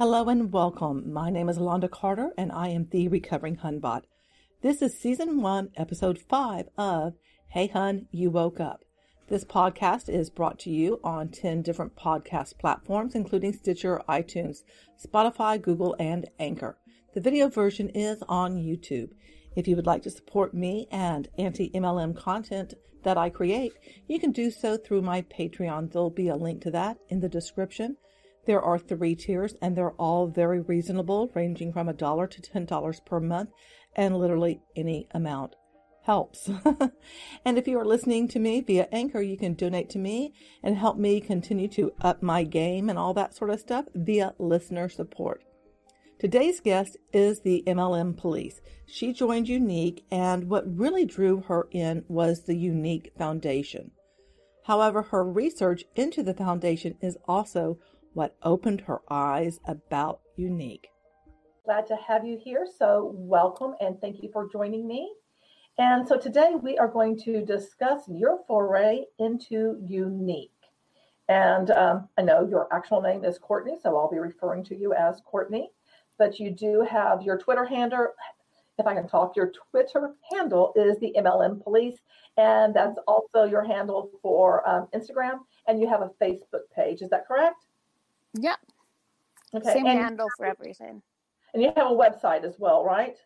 Hello and welcome. My name is Londa Carter and I am the Recovering Hunbot. This is season one, episode five of Hey Hun, You Woke Up. This podcast is brought to you on 10 different podcast platforms, including Stitcher, iTunes, Spotify, Google, and Anchor. The video version is on YouTube. If you would like to support me and anti MLM content that I create, you can do so through my Patreon. There'll be a link to that in the description. There are three tiers and they're all very reasonable, ranging from a dollar to $10 per month, and literally any amount helps. and if you are listening to me via Anchor, you can donate to me and help me continue to up my game and all that sort of stuff via listener support. Today's guest is the MLM police. She joined Younique, and what really drew her in was the Younique Foundation. However, her research into the foundation is also what opened her eyes about Younique. Glad to have you here. So, welcome and thank you for joining me. And so, today we are going to discuss your foray into Younique. And um, I know your actual name is Courtney, so I'll be referring to you as Courtney but you do have your Twitter handle. If I can talk, your Twitter handle is the MLM Police, and that's also your handle for um, Instagram. And you have a Facebook page. Is that correct? Yep. Okay. Same and handle for everything. And you have a website as well, right?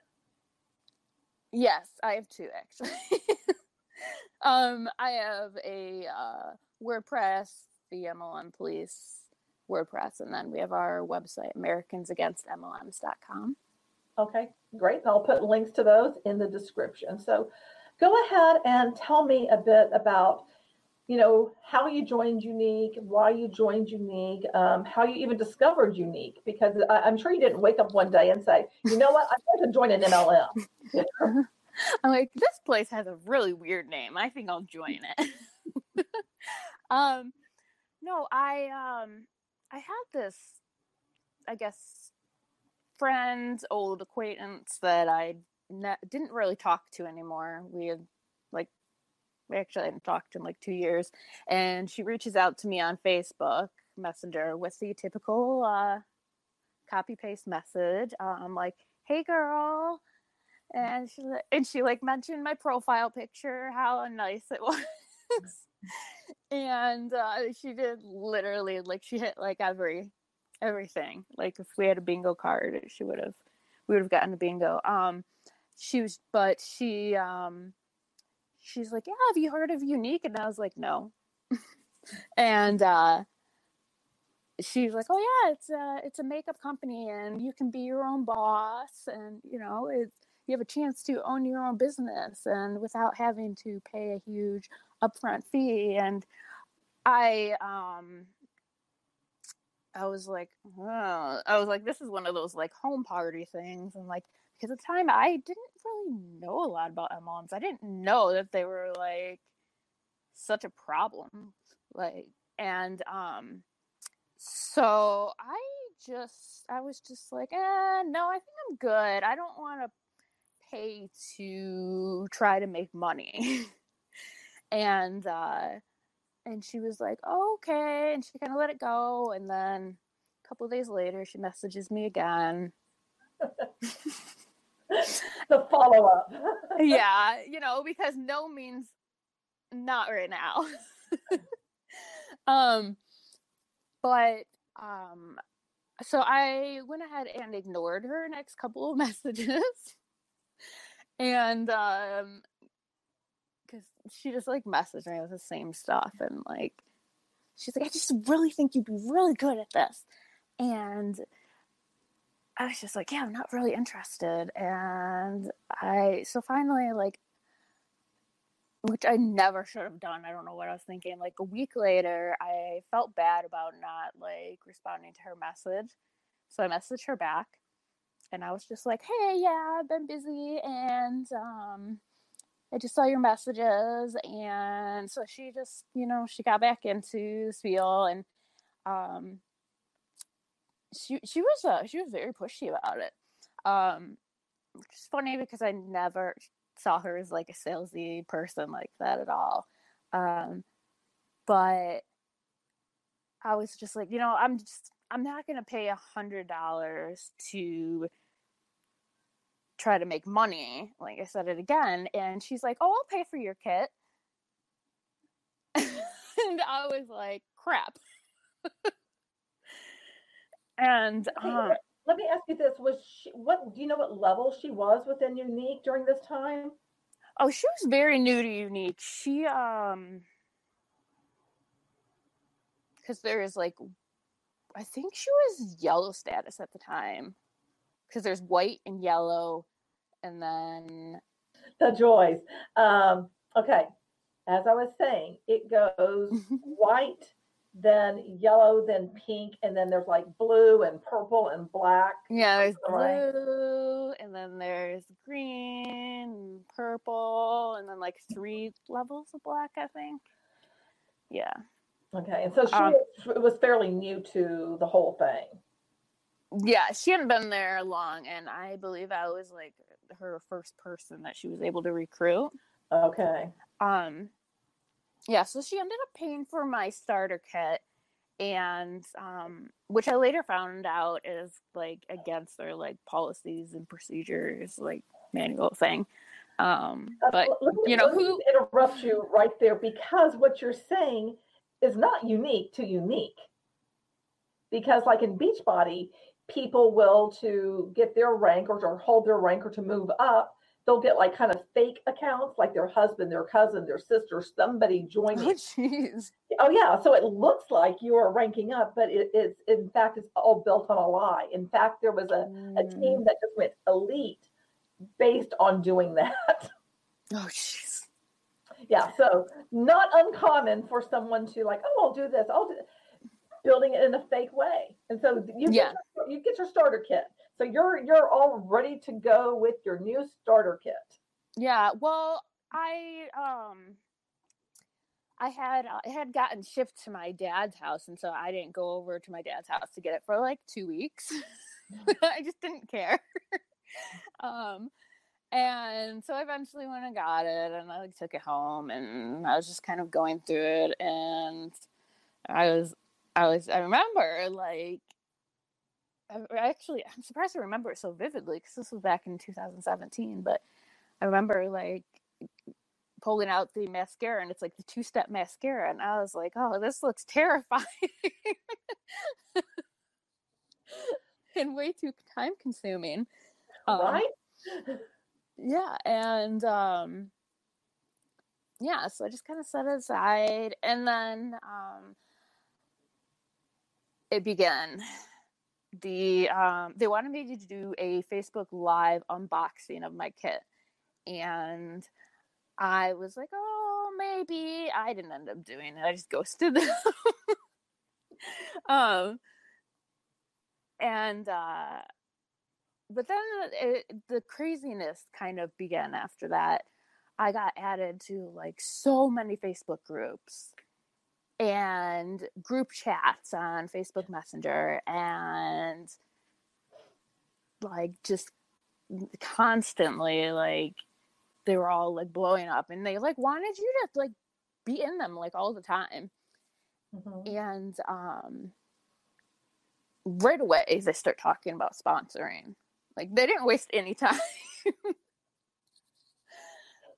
Yes, I have two actually. um, I have a uh, WordPress, the MLM Police WordPress. And then we have our website, AmericansAgainstMLMs.com. Okay, great. And I'll put links to those in the description. So go ahead and tell me a bit about, you know, how you joined Younique, why you joined Younique, um, how you even discovered Younique, because I, am sure you didn't wake up one day and say, you know what, I'm going to join an MLM. I'm like, this place has a really weird name. I think I'll join it. um, no, I um, I had this, I guess, friend, old acquaintance that I ne- didn't really talk to anymore. We had like, we actually hadn't talked in like two years, and she reaches out to me on Facebook Messenger with the typical uh, copy paste message. I'm um, like, "Hey, girl." And she and she like mentioned my profile picture, how nice it was and uh, she did literally like she hit like every everything. Like if we had a bingo card, she would have we would have gotten a bingo. Um, she was, but she um, she's like, yeah, have you heard of Younique? And I was like, no. and uh, she's like, oh yeah, it's a it's a makeup company, and you can be your own boss, and you know it's you have a chance to own your own business and without having to pay a huge upfront fee and i um i was like oh. i was like this is one of those like home party things and like because at the time i didn't really know a lot about mlms i didn't know that they were like such a problem like and um so i just i was just like eh, no i think i'm good i don't want to pay to try to make money. And uh and she was like oh, okay and she kind of let it go and then a couple days later she messages me again the follow-up. Yeah you know because no means not right now. Um but um so i went ahead and ignored her next couple of messages. And um because she just like messaged me with the same stuff and like she's like i just really think you'd be really good at this. And i was just like yeah i'm not really interested and i so finally like which i never should have done i don't know what i was thinking like a week later i felt bad about not like responding to her message so i messaged her back and I was just like, "Hey, yeah, I've been busy, and um, I just saw your messages." And so she just, you know, she got back into the spiel, and um, she she was uh, she was very pushy about it, um, which is funny because I never saw her as like a salesy person like that at all. Um, but I was just like, you know, I'm just I'm not to pay a hundred dollars to try to make money. Like I said it again. And she's like, Oh, I'll pay for your kit. and I was like, crap. and um, let me ask you this: Was she what? Do you know what level she was within Younique during this time? Oh, she was very new to Younique. She um, because there is like, I think she was yellow status at the time, because there's white and yellow, and then the joys. Um, okay, as I was saying, it goes white, then yellow, then pink, and then there's like blue and purple and black. Yeah, there's blue, and then there's green, purple, and then like three levels of black, I think. Yeah. Okay, and so she um, was fairly new to the whole thing. Yeah, she hadn't been there long, and I believe I was like her first person that she was able to recruit. Okay. Um, yeah, so she ended up paying for my starter kit, and um, which I later found out is like against their like policies and procedures, like manual thing. Um, uh, but uh, you know who interrupt you right there because what you're saying is not unique to Younique. Because like in Beachbody, people will to get their rank or, or hold their rank or to move up they'll get like kind of fake accounts, like their husband, their cousin, their sister, somebody joining. Oh, jeez. Oh, yeah. So it looks like you are ranking up, but it is, in fact, it's all built on a lie. In fact, there was a, mm. a team mm. that just went elite based on doing that. Oh, jeez. Yeah. So not uncommon for someone to like, oh, I'll do this. I'll do building it in a fake way. And so you yeah. get your, you get your starter kit. So you're you're all ready to go with your new starter kit. Yeah. Well, I um I had I had gotten shipped to my dad's house, and so I didn't go over to my dad's house to get it for like two weeks. I just didn't care. um, and so eventually when I got it, and I like, took it home, and I was just kind of going through it, and I was I was I remember like I actually I'm surprised I remember it so vividly because this was back in 2017. But I remember like pulling out the mascara and it's like the two step mascara, and I was like, oh, this looks terrifying and way too time consuming. Um, yeah, and um, yeah, so I just kind of set it aside, and then um, it began the um, they wanted me to do a Facebook Live unboxing of my kit, and I was like, oh, maybe. I didn't end up doing it. I just ghosted them. um, and uh, but then it, the craziness kind of began after that. I got added to like so many Facebook groups and group chats on Facebook Messenger and like just constantly like they were all like blowing up and they like wanted you to like be in them like all the time. Mm-hmm. And um right away they start talking about sponsoring. Like they didn't waste any time.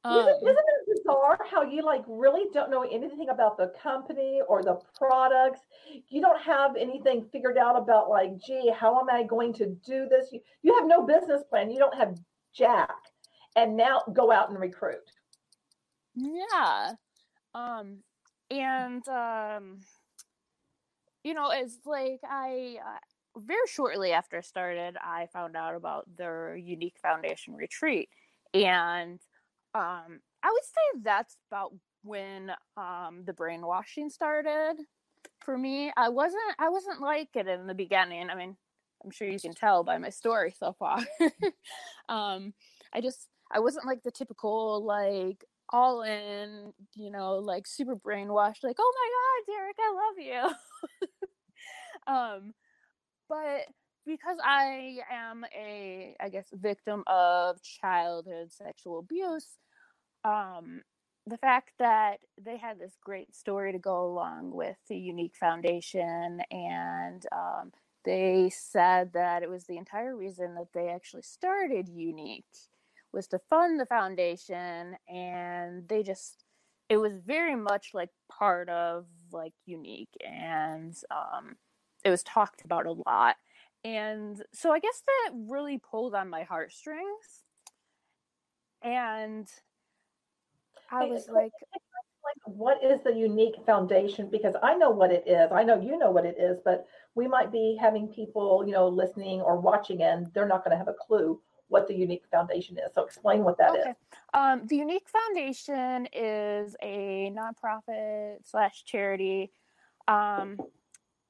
Um, isn't, isn't it bizarre how you like really don't know anything about the company or the products? You don't have anything figured out about like, gee, how am I going to do this? You, you have no business plan. You don't have jack, and now go out and recruit. Yeah, um, and um, you know, it's like I. Uh, very shortly after I started, I found out about their Younique Foundation retreat. And um, I would say that's about when um, the brainwashing started for me. I wasn't I wasn't like it in the beginning. I mean, I'm sure you can tell by my story so far. um, I just I wasn't like the typical like all in, you know, like super brainwashed, like, oh my god, Derek, I love you. um, but because I am a, I guess, victim of childhood sexual abuse, um, the fact that they had this great story to go along with the Younique Foundation and um, they said that it was the entire reason that they actually started Younique was to fund the foundation and they just it was very much like part of like Younique and um, it was talked about a lot. And so i guess that really pulled on my heartstrings. And i was like what is the Younique foundation because i know what it is i know you know what it is but we might be having people you know listening or watching and they're not going to have a clue what the Younique foundation is so explain what that okay. is. Um, the Younique foundation is a nonprofit slash charity um,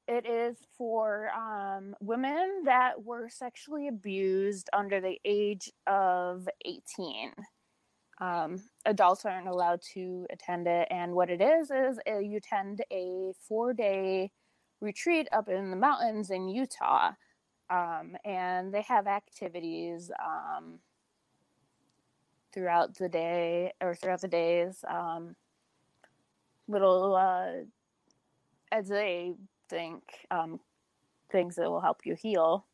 it is for um, women that were sexually abused under the age of 18. Um, adults aren't allowed to attend it. And what it is, is uh, you attend a four day retreat up in the mountains in Utah. Um, and they have activities um, throughout the day or throughout the days. Um, little, uh, as they think um, things that will help you heal,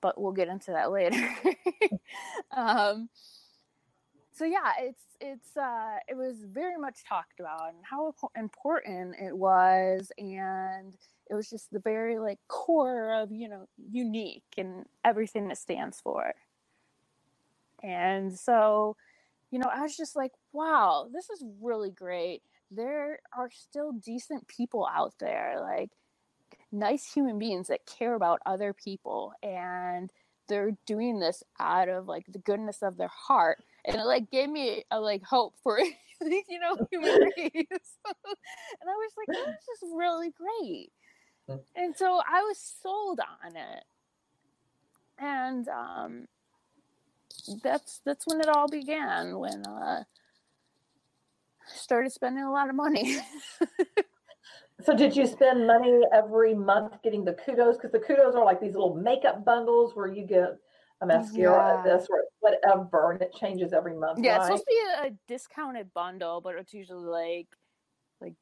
but we'll get into that later. so yeah, it's it's uh, it was very much talked about and how important it was, and it was just the very like core of you know Younique and everything it stands for. And so, you know, I was just like, wow, this is really great. There are still decent people out there. Like nice human beings that care about other people and they're doing this out of like the goodness of their heart and it like gave me a like hope for you know human race and i was like this is really great mm. and so i was sold on it and um that's that's when it all began when uh started spending a lot of money So did you spend money every month getting the kudos? Because the kudos are like these little makeup bundles where you get a mascara, yeah. this or whatever, and it changes every month. Yeah, right? it's supposed to be a discounted bundle, but it's usually like like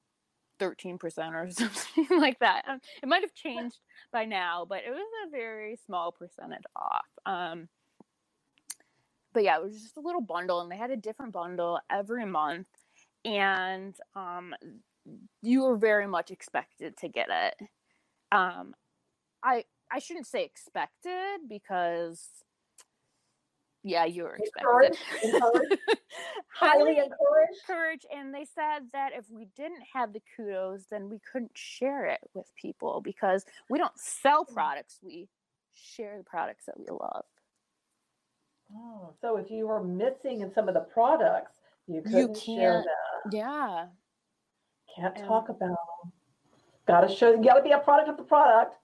thirteen percent or something like that. Um, it might have changed by now, but it was a very small percentage off. Um, but yeah, it was just a little bundle, and they had a different bundle every month. And um, you were very much expected to get it. Um, I I shouldn't say expected because yeah, you were expected. Encouraged, Highly encouraged. Encouraged, and they said that if we didn't have the kudos, then we couldn't share it with people because we don't sell mm. products; we share the products that we love. Oh, so if you were missing in some of the products, you couldn't you share that. Yeah, can't and talk about them. Got to show. You got to be a product of the product.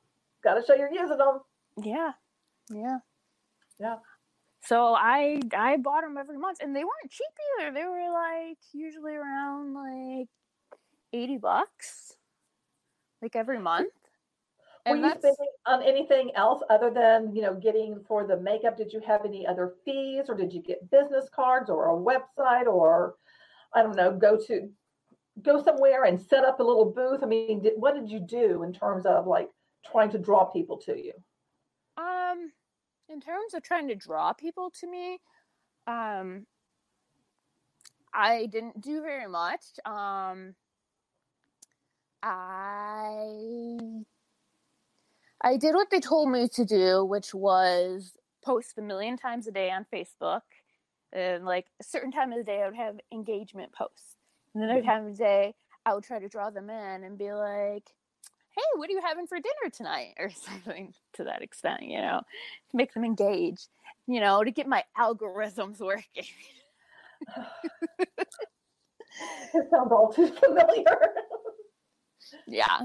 Got to show you're using them. Yeah, yeah, yeah. So I I bought them every month, and they weren't cheap either. They were like usually around like eighty bucks, like every month. Were you spending on anything else other than you know getting for the makeup? Did you have any other fees, or did you get business cards, or a website, or I don't know, go to go somewhere and set up a little booth? I mean, did, what did you do in terms of like trying to draw people to you? Um, in terms of trying to draw people to me, um, I didn't do very much. Um, I I did what they told me to do, which was post a million times a day on Facebook. And like a certain time of the day, I would have engagement posts. And then other time of the day, I would try to draw them in and be like, hey, what are you having for dinner tonight? Or something to that extent, you know, to make them engage, you know, to get my algorithms working. it sounds all too familiar. yeah.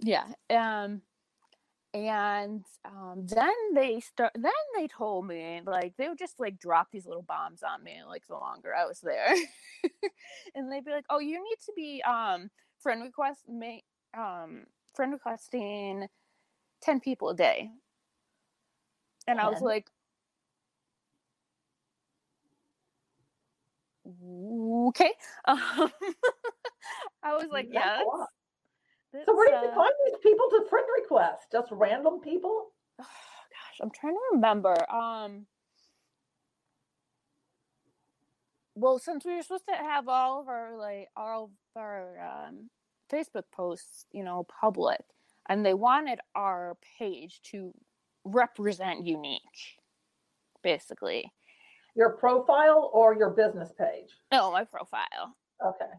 Yeah. Um, and um, then they start then they told me like they would just like drop these little bombs on me like the longer i was there and they'd be like oh you need to be um friend request make um friend requesting 10 people a day and i was like okay um, i was like yeah So where do you uh, find these people to friend request? Just random people? oh, gosh, I'm trying to remember. Um, well, since we were supposed to have all of our like all of our um, Facebook posts, you know, public, and they wanted our page to represent Younique, basically. Your profile or your business page? No, my profile. Okay.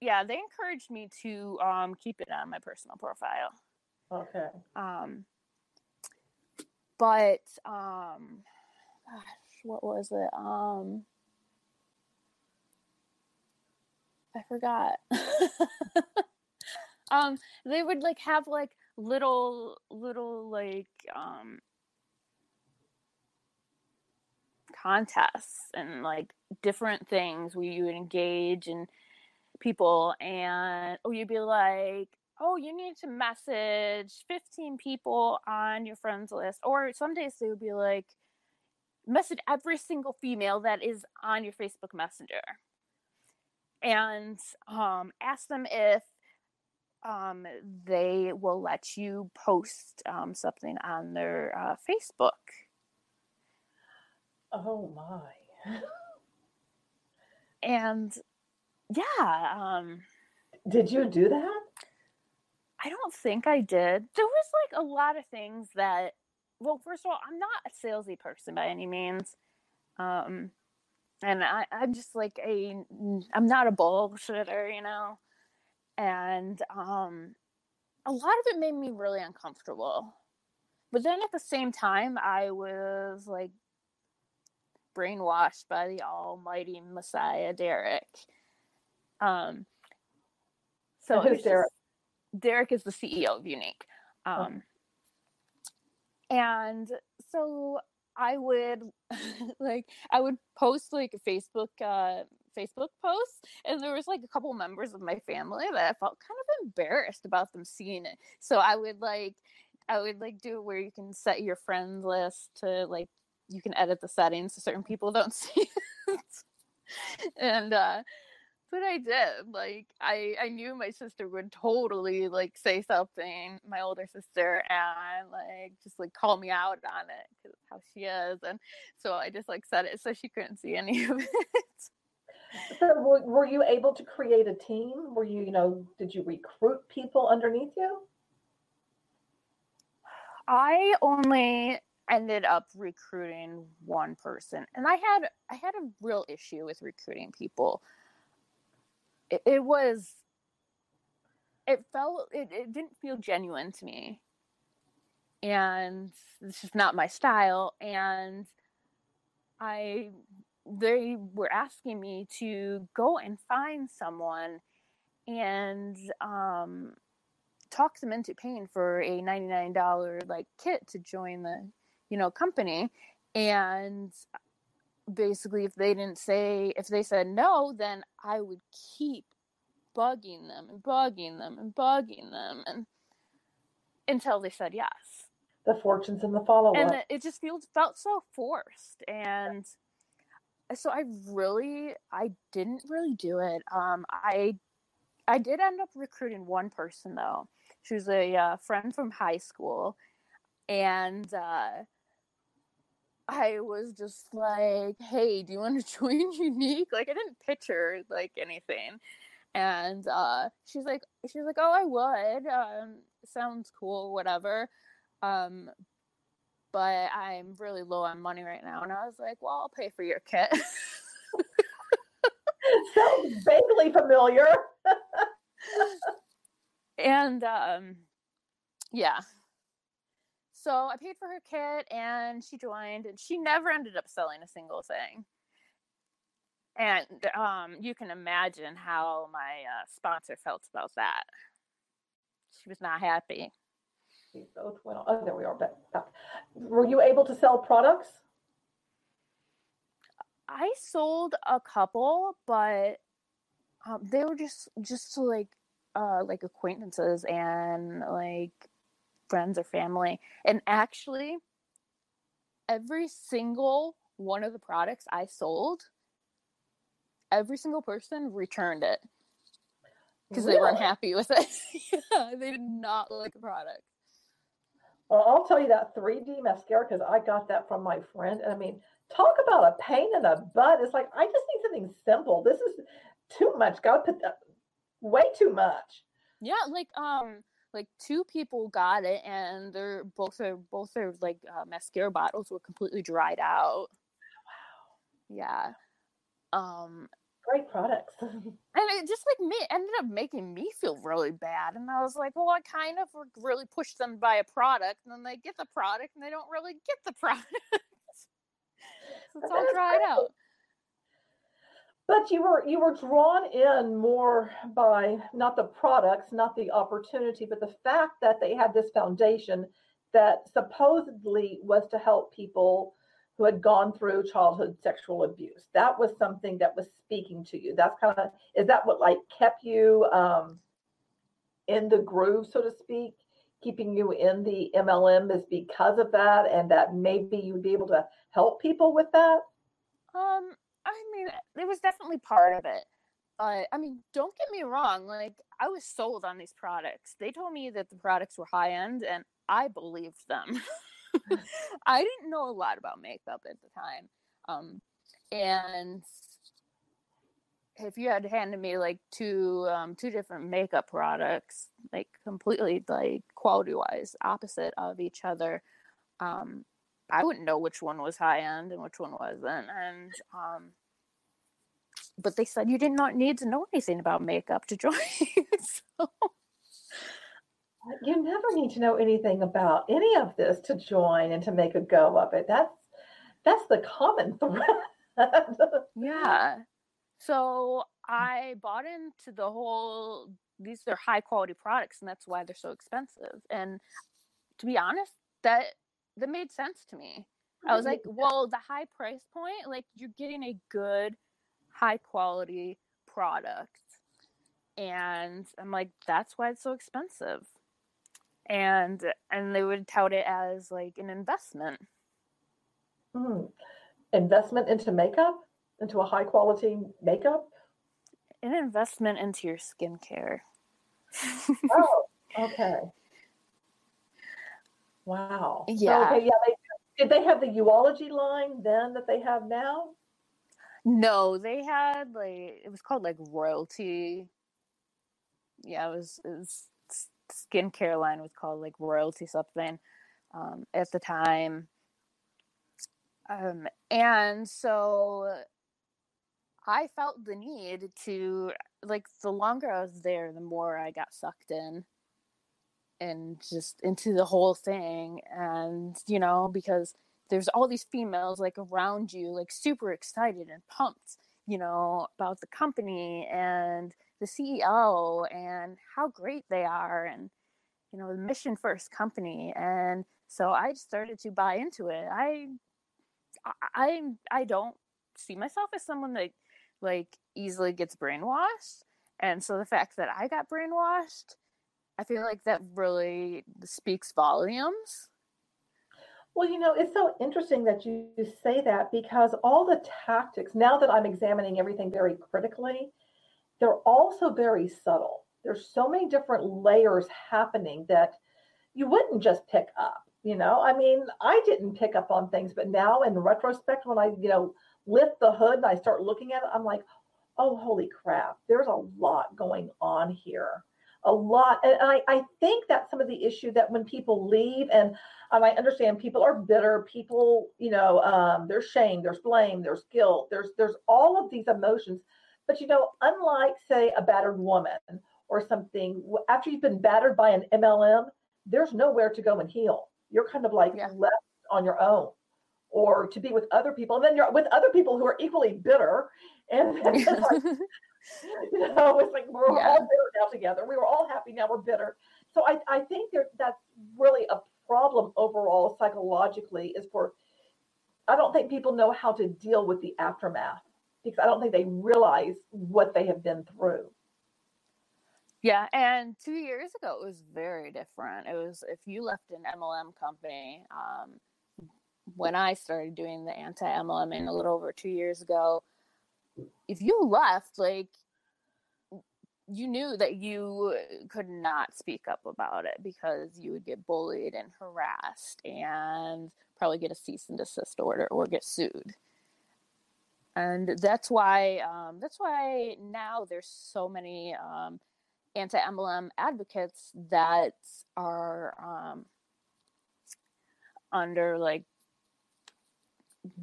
Yeah, they encouraged me to um, keep it on my personal profile. Okay. Um, but um, gosh, what was it? Um, I forgot. um, they would like have like little little like um contests and like different things where you would engage and people and oh you'd be like oh you need to message 15 people on your friends list or some days they would be like message every single female that is on your facebook messenger. And um, ask them if um, they will let you post um, something on their uh, facebook Oh my. and yeah um, Did you do that? I don't think I did. There was like a lot of things that, well, first of all, I'm not a salesy person by any means. Um, and I, I'm just like a, I'm not a bullshitter, you know? And um, a lot of it made me really uncomfortable. But then at the same time, I was like brainwashed by the almighty Messiah, Derek. Um, so who's was just- Derek? Derek is the CEO of Younique. Um, Okay. And so I would like I would post like a Facebook uh, Facebook posts, and there was like a couple members of my family that I felt kind of embarrassed about them seeing it. So I would like I would like do where you can set your friend list to like you can edit the settings so certain people don't see it. and uh but I did. Like I I knew my sister would totally like say something, my older sister, and like just like call me out on it because how she is, and so I just like said it so she couldn't see any of it. So were, were you able to create a team? Were you, you know, did you recruit people underneath you? I only ended up recruiting one person, and I had I had a real issue with recruiting people. It, it was it felt it, it didn't feel genuine to me and it's just not my style and i they were asking me to go and find someone and um talk them into paying for a $99 like kit to join the you know company. And basically if they didn't say if they said no then i would keep bugging them and bugging them and bugging them and until they said yes. The fortunes and the follow and it just feels felt so forced and so i really i didn't really do it um i i did end up recruiting one person though she was a uh, friend from high school and uh I was just like, "Hey, do you want to join Younique?" Like, I didn't pitch her like anything, and uh, she's like, she's like, "Oh, I would. Um, sounds cool, whatever." Um, but I'm really low on money right now, and I was like, "Well, I'll pay for your kit." Sounds vaguely familiar. and um, yeah. So I paid for her kit, and she joined, and she never ended up selling a single thing. And um, you can imagine how my uh, sponsor felt about that. She was not happy. Both went on. Oh, there we are. Back. Were you able to sell products? I sold a couple, but um, they were just just to like uh, like acquaintances and like friends or family. And actually, every single one of the products I sold, every single person returned it. because really? they weren't happy with it. yeah, they did not like the product. Well, I'll tell you that 3D mascara because I got that from my friend. And I mean, talk about a pain in the butt. It's like I just need something simple. This is too much. Got to put that way too much. Yeah, like um, like two people got it, and they're both their both their like uh, mascara bottles were completely dried out. Wow. Yeah. Um, great products. and it just like me ended up making me feel really bad. And I was like, well, I kind of really pushed them to buy a product, and then they get the product and they don't really get the product. so it's all dried out. But you were you were drawn in more by not the products, not the opportunity, but the fact that they had this foundation that supposedly was to help people who had gone through childhood sexual abuse. That was something that was speaking to you. That's kind of is that what like kept you um, in the groove, so to speak, keeping you in the MLM is because of that, and that maybe you'd be able to help people with that. Um, I mean, it was definitely part of it. Uh, I mean, don't get me wrong. Like, I was sold on these products. They told me that the products were high end, and I believed them. I didn't know a lot about makeup at the time. Um, and if you had handed me like two um, two different makeup products, like completely like quality wise opposite of each other, um, I wouldn't know which one was high end and which one wasn't. And um, but they said you did not need to know anything about makeup to join. so you never need to know anything about any of this to join and to make a go of it. That's that's the common thread. yeah. So I bought into the whole these are high quality products and that's why they're so expensive. And to be honest, that that made sense to me. I was like, well, the high price point, like you're getting a good high quality product. And I'm like, that's why it's so expensive and and they would tout it as like an investment. Mm. investment into makeup? Into a high quality makeup? An investment into your skincare. Oh okay. Wow. Yeah. so, okay, yeah they, did they have the Youology line then that they have now? No they had like it was called like royalty. Yeah it was it was skincare line was called like royalty something um, at the time. Um, and so i felt the need to like the longer i was there the more i got sucked in and just into the whole thing. And you know because there's all these females like around you like super excited and pumped you know about the company. And the CEO and how great they are and you know the mission first company and so I started to buy into it. I I I don't see myself as someone that like easily gets brainwashed and so the fact that I got brainwashed I feel like that really speaks volumes. Well, you know, it's so interesting that you say that because all the tactics, now that I'm examining everything very critically, they're also very subtle. There's so many different layers happening that you wouldn't just pick up. You know, I mean, I didn't pick up on things, but now in retrospect, when I, you know, lift the hood and I start looking at it, I'm like, oh, holy crap, there's a lot going on here. A lot. And I, I think that's some of the issue that when people leave, and um, I understand people are bitter, people, you know, um, there's shame, there's blame, there's guilt, there's there's all of these emotions but you know, unlike say a battered woman or something, after you've been battered by an MLM, there's nowhere to go and heal. You're kind of like yeah. left on your own or to be with other people. And then you're with other people who are equally bitter. And it's like, you know, it's like we're yeah. all bitter now together. We were all happy, now we're bitter. So I, I think there, that's really a problem overall psychologically is for I don't think people know how to deal with the aftermath because I don't think they realize what they have been through. Yeah, and two years ago it was very different. It was if you left an MLM company, um, when I started doing the anti MLM in a little over two years ago, if you left, like you knew that you could not speak up about it because you would get bullied and harassed and probably get a cease and desist order or get sued and that's why um, that's why now there's so many um, anti-MLM advocates that are um, under like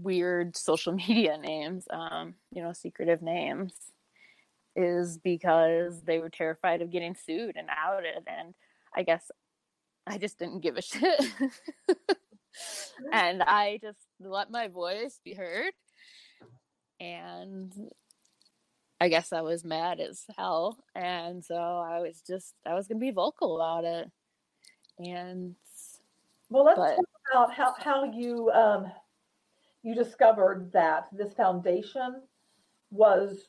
weird social media names, um, you know, secretive names, is because they were terrified of getting sued and outed. And I guess I just didn't give a shit. and I just let my voice be heard. And I guess I was mad as hell. And so I was just, I was going to be vocal about it. And well, let's but, talk about how, how you um, you discovered that this foundation was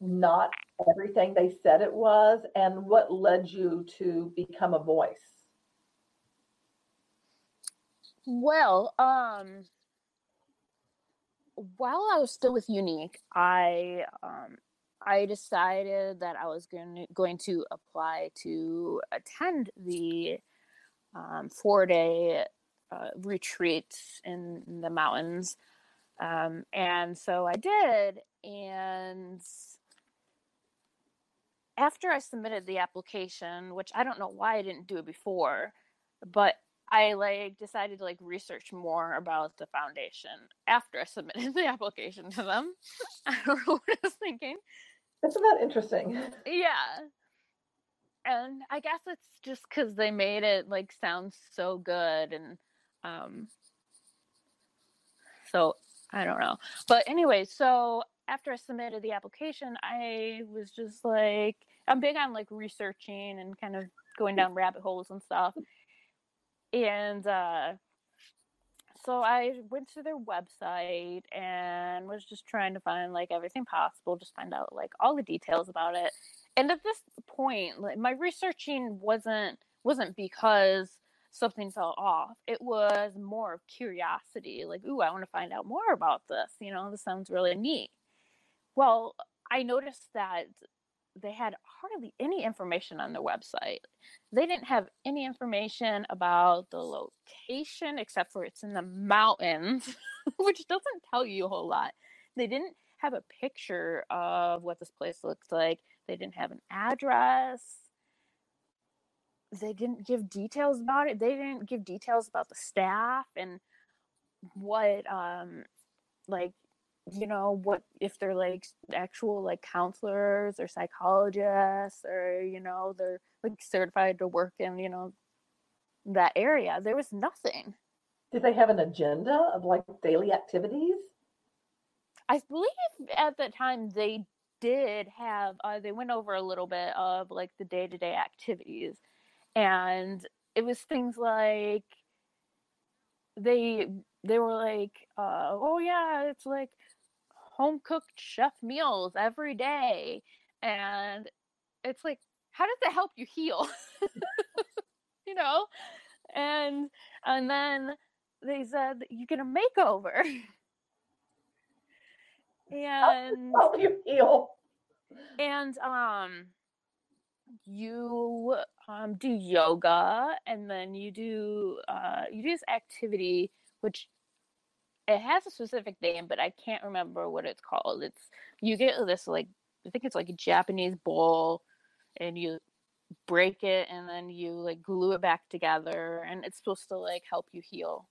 not everything they said it was, and what led you to become a voice. Well, um, while I was still with Younique, I um, I decided that I was going to, going to apply to attend the um, four day uh, retreat in, in, the mountains. Um, and so I did. And after I submitted the application, which I don't know why I didn't do it before, but I like decided to like research more about the foundation after I submitted the application to them. I don't know what I was thinking. Isn't that interesting? Yeah. And I guess it's just because they made it like sound so good and um so I don't know. But anyway, so after I submitted the application, I was just like I'm big on like researching and kind of going down rabbit holes and stuff. And uh so I went to their website and was just trying to find like everything possible, just find out like all the details about it. And at this point, like my researching wasn't wasn't because something fell off. It was more of curiosity, like, ooh, I want to find out more about this. You know, this sounds really neat. Well, I noticed that they had hardly any information on their website. They didn't have any information about the location except for it's in the mountains, which doesn't tell you a whole lot. They didn't have a picture of what this place looks like. They didn't have an address. They didn't give details about it. They didn't give details about the staff and what um like you know what if they're like actual like counselors or psychologists or you know they're like certified to work in you know that area there was nothing. Did they have an agenda of like daily activities? I believe at the time they did have uh, they went over a little bit of like the day-to-day activities. And it was things like they they were like uh, oh yeah it's like home cooked chef meals every day. And it's like, how does that help you heal? you know? And and then they said you get a makeover. and help you heal. And um you um do yoga and then you do uh you do this activity which it has a specific name, but I can't remember what it's called. It's you get this like I think it's like a Japanese bowl, and you break it, and then you like glue it back together, and it's supposed to like help you heal.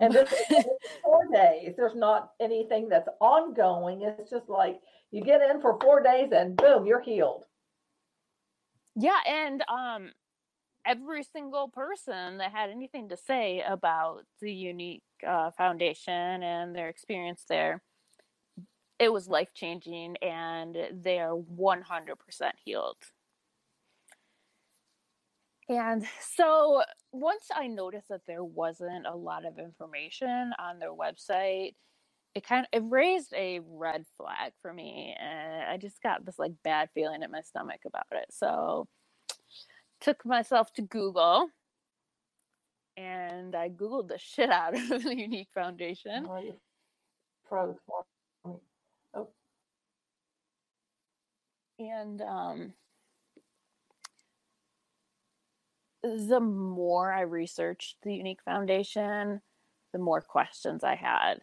And this is four days. There's not anything that's ongoing. It's just like you get in for four days, and boom, you're healed. Yeah, and um, every single person that had anything to say about the Younique uh, foundation and their experience there it was life changing and they are 100% healed. And so once i noticed that there wasn't a lot of information on their website it kind of it raised a red flag for me and i just got this like bad feeling in my stomach about it. So took myself to Google and I Googled the shit out of the Younique Foundation. For. Oh. and um, the more I researched the Younique Foundation, the more questions I had.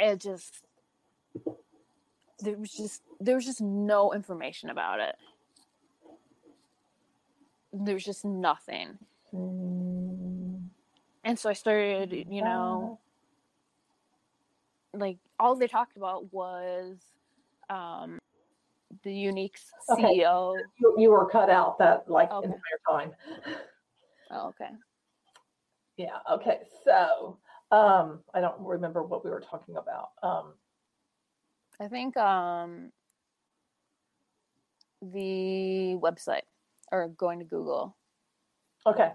It just there was just there was just no information about it. There was just nothing. Mm, And so I started, you know, like all they talked about was um the Younique Okay. CEO. you, you were cut out that like Okay. entire time. Oh, okay. Yeah. Okay. So um, I don't remember what we were talking about. Um, I think um the website or going to Google. okay.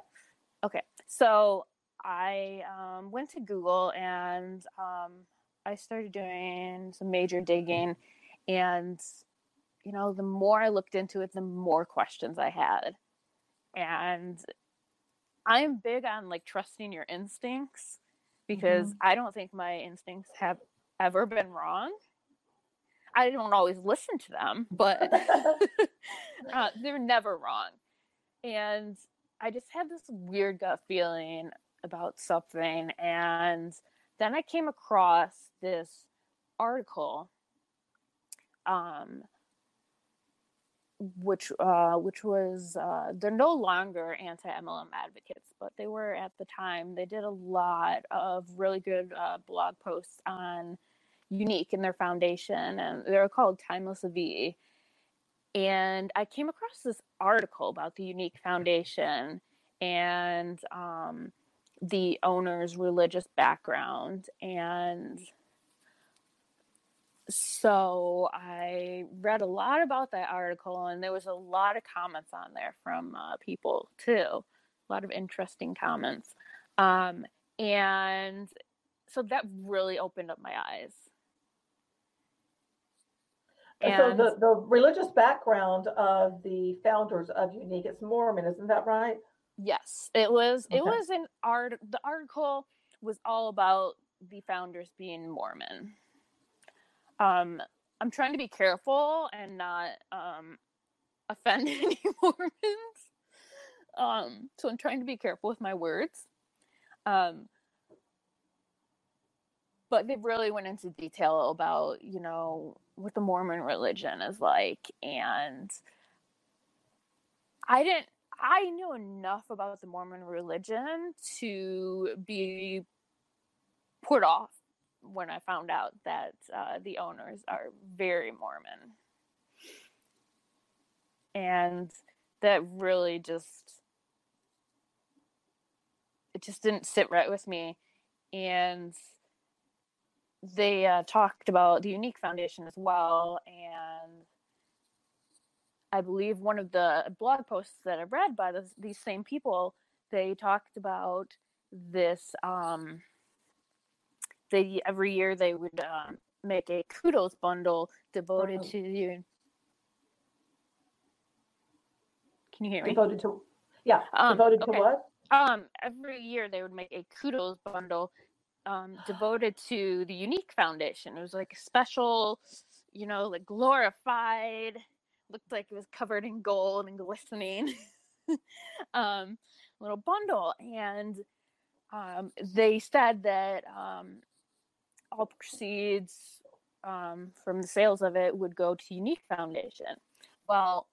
Okay. So I um, went to Google and um, I started doing some major digging. And, you know, the more I looked into it, the more questions I had. And I'm big on like trusting your instincts because I don't think my instincts have ever been wrong. I don't always listen to them, but uh, they're never wrong. And I just had this weird gut feeling about something. And then I came across this article, um, which uh, which was uh, they're no longer anti MLM advocates, but they were at the time. They did a lot of really good uh, blog posts on Younique in their foundation, and they're called Timeless V and I came across this article about the Younique Foundation and um, the owner's religious background. And so I read a lot about that article, and there was a lot of comments on there from uh, people too, a lot of interesting comments. Um, and so that really opened up my eyes. And so the, the religious background of the founders of Younique, it's Mormon, isn't that right? Yes, it was. It was an art. The article was all about the founders being Mormon. Um, I'm trying to be careful and not um, offend any Mormons. Um, so I'm trying to be careful with my words. Um, but they really went into detail about you know what the Mormon religion is like, and I didn't I knew enough about the Mormon religion to be put off when I found out that uh, the owners are very Mormon. And that really just, it just didn't sit right with me. And they uh, talked about the Younique Foundation as well. And I believe one of the blog posts that I read by this, these same people, they talked about this. Um, they every year they would um, make a kudos bundle devoted Oh. to you. Can you hear me? Devoted to, yeah, Um, devoted okay. to what? Um, every year they would make a kudos bundle um, devoted to the Younique Foundation. It was like a special, you know, like glorified, looked like it was covered in gold and glistening, um, little bundle. And um, they said that um, all proceeds um, from the sales of it would go to Younique Foundation. Well,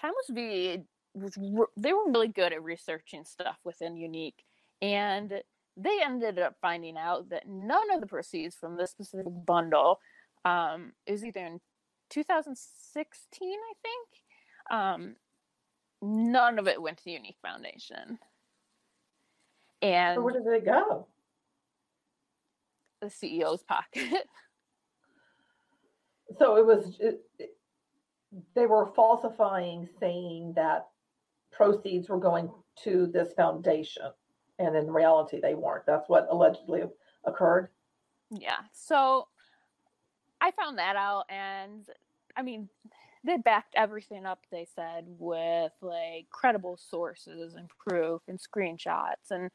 Timeless V was re- they were really good at researching stuff within Younique, and they ended up finding out that none of the proceeds from this specific bundle, um, it was either in 2016, I think, um, none of it went to the Younique Foundation, and So where did it go? the CEO's pocket. So it was, it, it- they were falsifying, saying that proceeds were going to this foundation. And in reality, they weren't. That's what allegedly occurred. Yeah. So I found that out and I mean they backed everything up they said with like credible sources and proof and screenshots and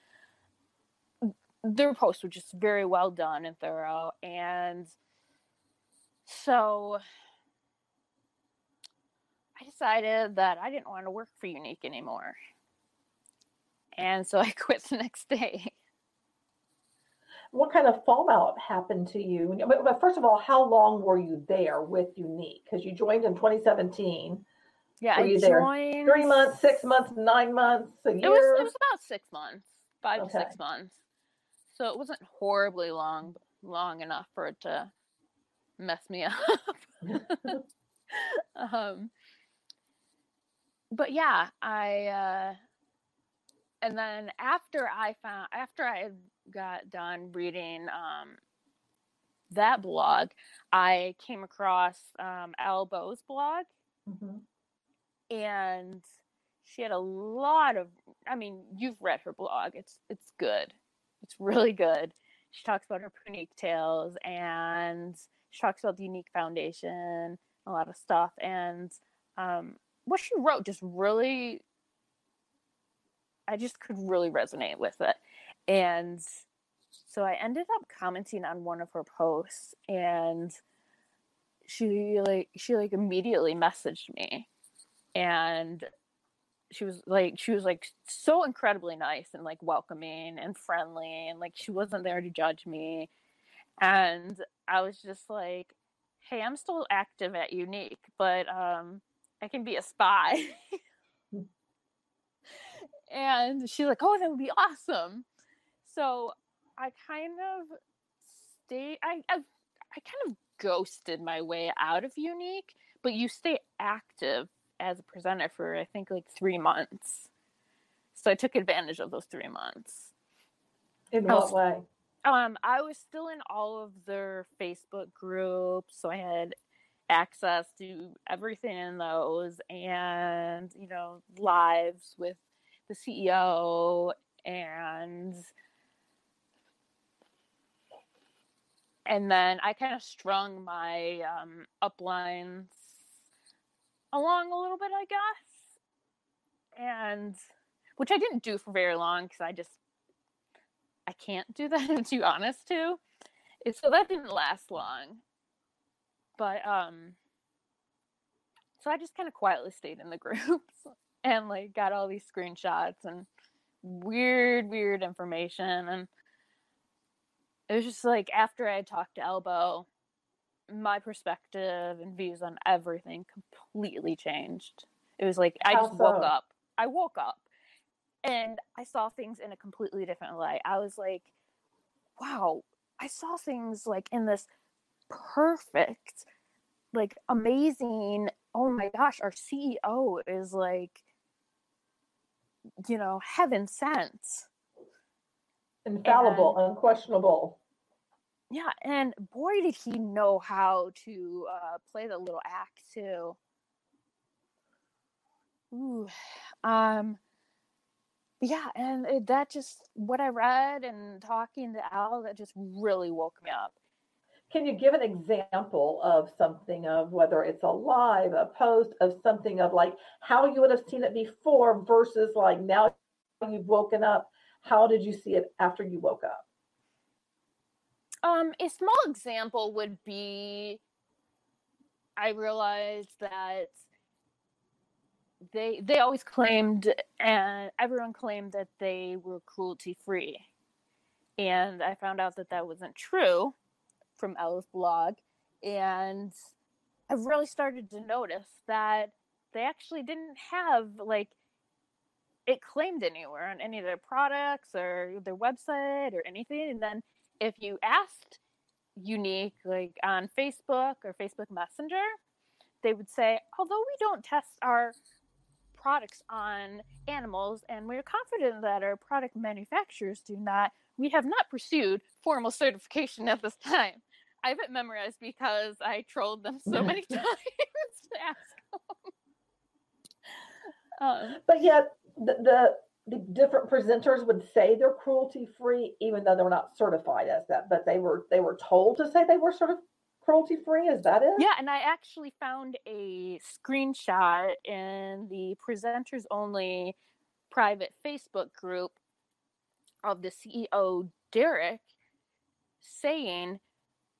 their posts were just very well done and thorough and so I decided that I didn't want to work for Younique anymore. And so I quit the next day. What kind of fallout happened to you? But, first of all, how long were you there with Younique? Because you joined in 2017. Yeah, Were I you there joined Three months, six months, nine months, a year? It was it was about six months, five Okay. to six months. So it wasn't horribly long, long enough for it to mess me up. um, but yeah, I uh, and then after I found after I got done reading um, that blog, I came across um, Elbow's blog, Mhm. and she had a lot of. I mean, you've read her blog; it's it's good. It's really good. She talks about her Punique tales and she talks about the Younique Foundation, a lot of stuff, and um, what she wrote just really I just could really resonate with it. And so I ended up commenting on one of her posts and she like she like immediately messaged me. And she was like she was like so incredibly nice and like welcoming and friendly and like she wasn't there to judge me. And I was just like hey I'm still active at Younique but um I can be a spy and she's like oh that would be awesome so I kind of stay I I, I kind of ghosted my way out of Younique but you stay active as a presenter for I think like three months. So I took advantage of those three months. In what way? Um, I was still in all of their Facebook groups, so I had access to everything in those, and you know, lives with the CEO and and then I kind of strung my um, uplines along a little bit, I guess, and which I didn't do for very long because I just I can't do that. I'm too honest to. So that didn't last long, but um, so I just kind of quietly stayed in the groups and like got all these screenshots and weird, weird information and it was just like after I talked to Elbow, my perspective and views on everything completely changed. It was like I How just woke up. I woke up and I saw things in a completely different light. I was like, wow, I saw things like in this perfect, like amazing. Oh my gosh, our CEO is like, you know, heaven sent. Infallible, unquestionable. Yeah, and boy, did he know how to uh, play the little act too. Ooh, um, yeah, and it, that just what I read and talking to Al that just really woke me up. Can you give an example of something of whether it's a live, a post, of something of like how you would have seen it before versus like now you've woken up? How did you see it after you woke up? Um, a small example would be I realized that they they always claimed and everyone claimed that they were cruelty free. And I found out that that wasn't true from Ella's blog and I really started to notice that they actually didn't have like it claimed anywhere on any of their products or their website or anything and then if you asked Younique like on facebook or facebook messenger they would say although we don't test our products on animals and we're confident that our product manufacturers do not we have not pursued formal certification at this time i have it memorized because i trolled them so many times to ask them um, But yet the, the the different presenters would say they're cruelty free, even though they're not certified as that. But they were they were told to say they were sort of cruelty free. Is that it? Yeah, and I actually found a screenshot in the presenters only private Facebook group of the CEO Derek saying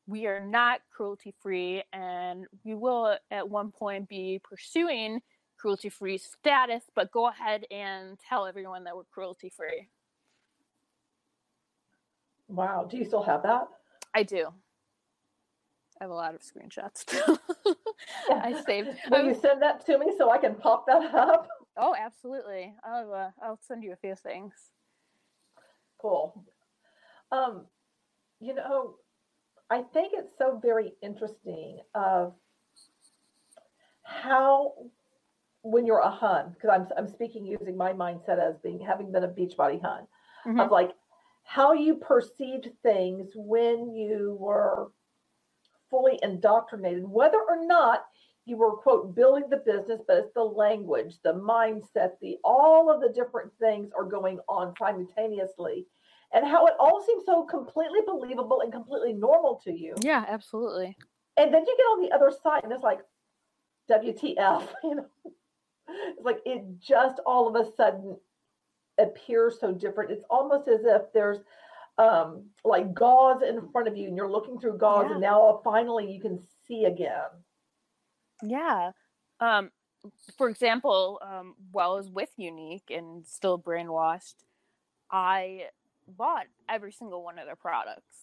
we are not cruelty free, and we will at one point be pursuing cruelty free status. But go ahead and tell everyone that we're cruelty free. Wow. Do you still have that? I do. I have a lot of screenshots. I saved. Will you send that to me so I can pop that up? Oh, absolutely. I'll uh, I'll send you a few things. Cool. Um, you know, I think it's so very interesting of how when you're a hun, because I'm I'm speaking using my mindset as being having been a Beachbody hun, mm-hmm. of like how you perceived things when you were fully indoctrinated, whether or not you were quote building the business, but it's the language, the mindset, the all of the different things are going on simultaneously. And how it all seems so completely believable and completely normal to you. Yeah, absolutely. And then you get on the other side and it's like, WTF, you know. It's like it just all of a sudden appears so different. It's almost as if there's um, like gauze in front of you and you're looking through gauze yeah. and now finally you can see again. Yeah. Um, for example, um, while I was with Younique and still brainwashed, I bought every single one of their products.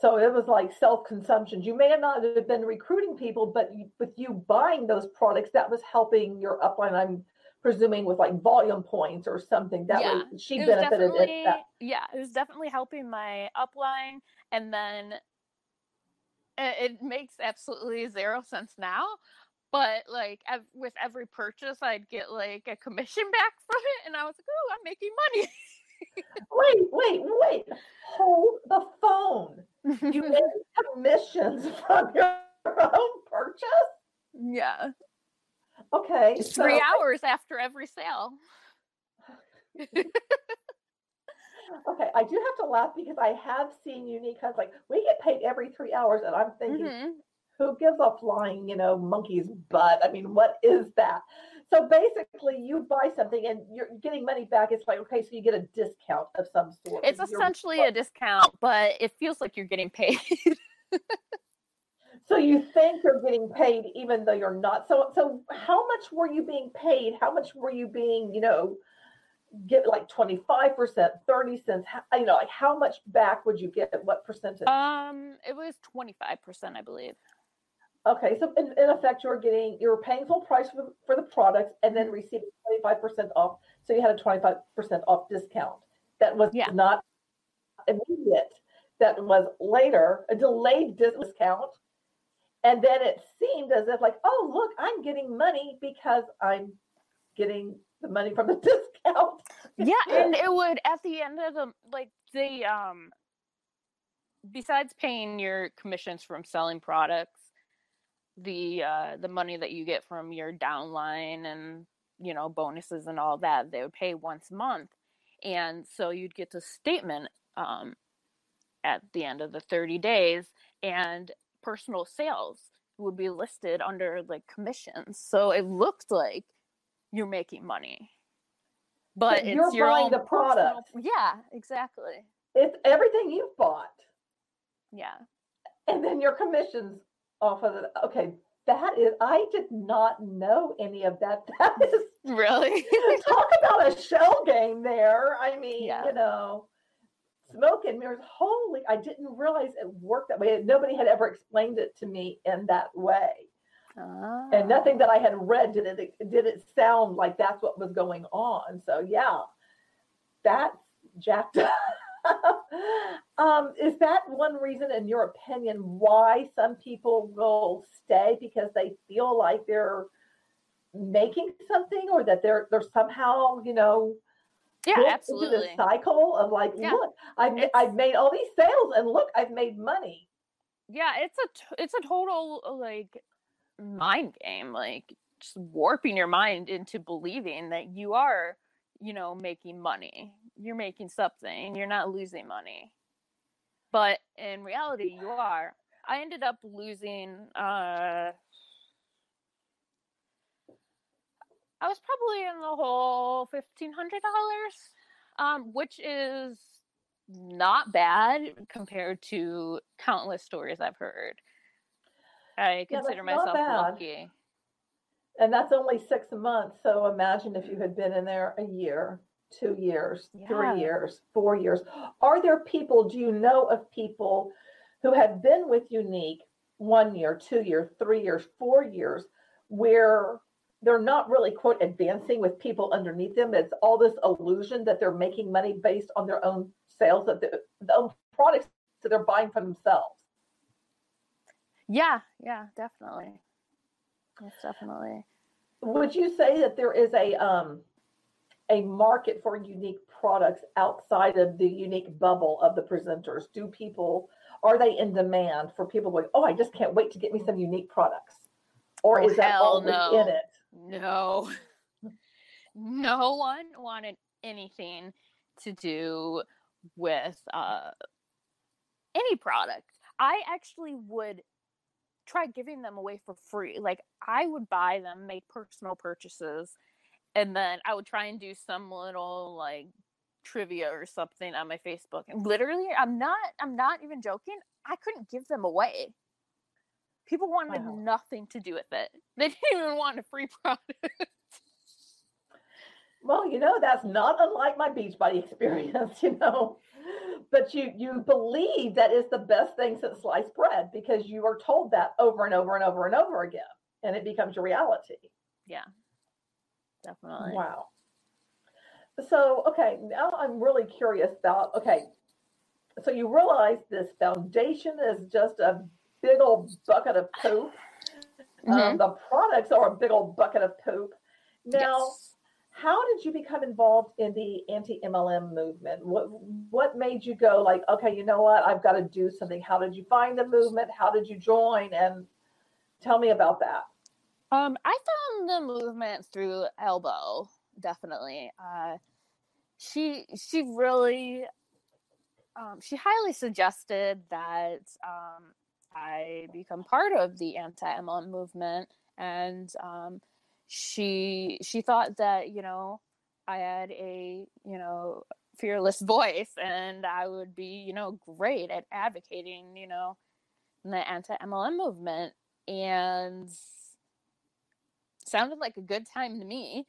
So it was like self-consumption. You may have not have been recruiting people, but with you buying those products, that was helping your upline. I'm presuming with like volume points or something that yeah. way she benefited that. yeah it was definitely helping my upline and then it makes absolutely zero sense now but like with every purchase i'd get like a commission back from it and i was like oh i'm making money wait wait wait hold the phone you get commissions from your own purchase yeah Okay. So three hours after every sale. okay, I do have to laugh because I have seen Younique huns like we get paid every three hours, and I'm thinking, mm-hmm. Who gives a flying, you know, monkey's butt? I mean, what is that? So basically, you buy something and you're getting money back. It's like okay, so you get a discount of some sort. It's essentially a discount, but it feels like you're getting paid. So you think you're getting paid even though you're not. So so how much were you being paid? How much were you being, you know, get like 25%, 30 cents, you know, like how much back would you get? What percentage? Um, it was 25%, I believe. Okay, so in, in effect, you're getting you were paying full price for, for the products and then receiving 25% off. So you had a 25% off discount. That was yeah. not immediate. That was later, a delayed discount and then it seemed as if like oh look i'm getting money because i'm getting the money from the discount yeah and it would at the end of the like the um besides paying your commissions from selling products the uh the money that you get from your downline and you know bonuses and all that they would pay once a month and so you'd get the statement um at the end of the 30 days and personal sales would be listed under like commissions. So it looked like you're making money. But you're it's your buying the product. Yeah, exactly. It's everything you've bought. Yeah. And then your commissions off of it. Okay, that is I did not know any of that. That is really talk about a shell game there. I mean, yeah. you know smoke and mirrors. Holy, I didn't realize it worked that way. Nobody had ever explained it to me in that way. Oh. And ah. nothing that I had read did it did it sound like that's what was going on. So yeah, that's jacked up. um, is that one reason, in your opinion, why some people will stay because they feel like they're making something or that they're they're somehow, you know, yeah, absolutely. Into the cycle of like, yeah. look, I've I've made all these sales, and look, I've made money. Yeah, it's a it's a total like mind game, like just warping your mind into believing that you are, you know, making money. You're making something. You're not losing money, but in reality, you are. I ended up losing. uh I was probably in the hundred dollars, um, which is not bad compared to countless stories I've heard. I consider not myself bad. lucky. And that's only six months. So imagine if you had been in there a year, two years, Yeah. three years, four years. Are there people, do you know of people who have been with Younique one year, two years, three years, four years, where they're not really, quote, advancing with people underneath them? It's all this illusion that they're making money based on their own sales of the, the own products that they're buying for themselves. Yeah, yeah, definitely. Yes, definitely. would you say that there is a um a market for Younique products outside of the Younique bubble of the presenters do people are they in demand for people going oh i just can't wait to get me some Younique products or Oh, is that all no. in it No. No one wanted anything to do with uh, any product. I actually would try giving them away for free. Like I would buy them, make personal purchases, and then I would try and do some little like trivia or something on my Facebook. And literally, I'm not I'm not even joking. I couldn't give them away. People wanted Wow. nothing to do with it. They didn't even want a free product. well you know that's not unlike my beachbody experience you know but you you believe that is the best thing since sliced bread because you are told that over and over and over and over again and it becomes your reality yeah. Definitely. Wow. So, okay, now I'm really curious about okay, so you realize this foundation is just a big old bucket of poop. Um, Mhm. the products are a big old bucket of poop. Now, Yes. how did you become involved in the anti MLM movement? What what made you go like, okay, you know what, I've got to do something? How did you find the movement? How did you join? And tell me about that. Um, I found the movement through Elbow, definitely. Uh, she she really um, she highly suggested that um, I become part of the anti-MLM movement, and um, she she thought that you know I had a you know fearless voice, and I would be you know great at advocating you know the anti-MLM movement, and sounded like a good time to me.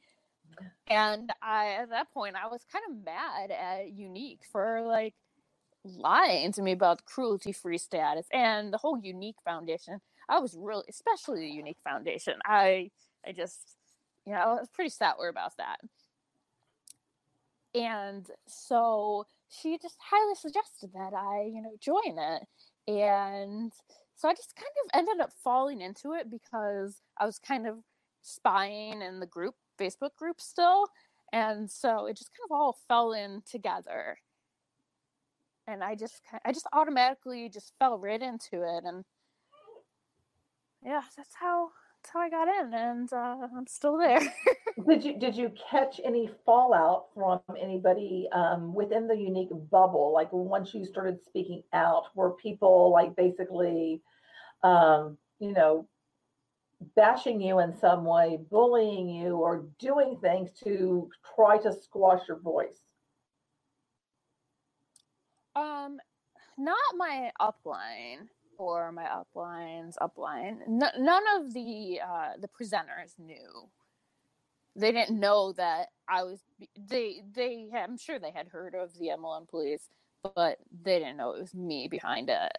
And I, at that point, I was kind of mad at Younique for like lying to me about cruelty free status and the whole Younique Foundation. I was really, especially the Younique Foundation. I, I just, you know, I was pretty sour about that. And so she just highly suggested that I, you know, join it. And so I just kind of ended up falling into it because I was kind of spying in the group facebook group still and so it just kind of all fell in together and i just i just automatically just fell right into it and yeah that's how that's how i got in and uh, i'm still there Did you did you catch any fallout from anybody um, within the Younique bubble? Like once you started speaking out, were people like basically, um, you know, bashing you in some way, bullying you, or doing things to try to squash your voice? um not my upline or my uplines upline N- none of the uh the presenters knew they didn't know that I was. They they I'm sure they had heard of the MLM police, but they didn't know it was me behind it.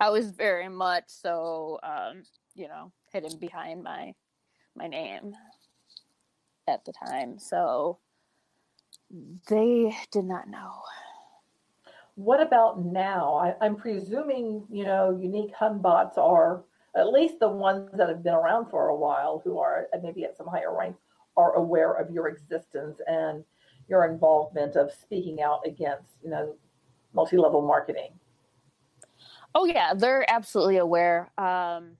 I was very much so, um, you know, hidden behind my my name at the time, so they did not know. What about now? I, I'm presuming, you know, Younique Hunbots are at least the ones that have been around for a while who are uh, maybe at some higher ranks are aware of your existence and your involvement of speaking out against, you know, multi-level marketing. Oh yeah, they're absolutely aware. Um,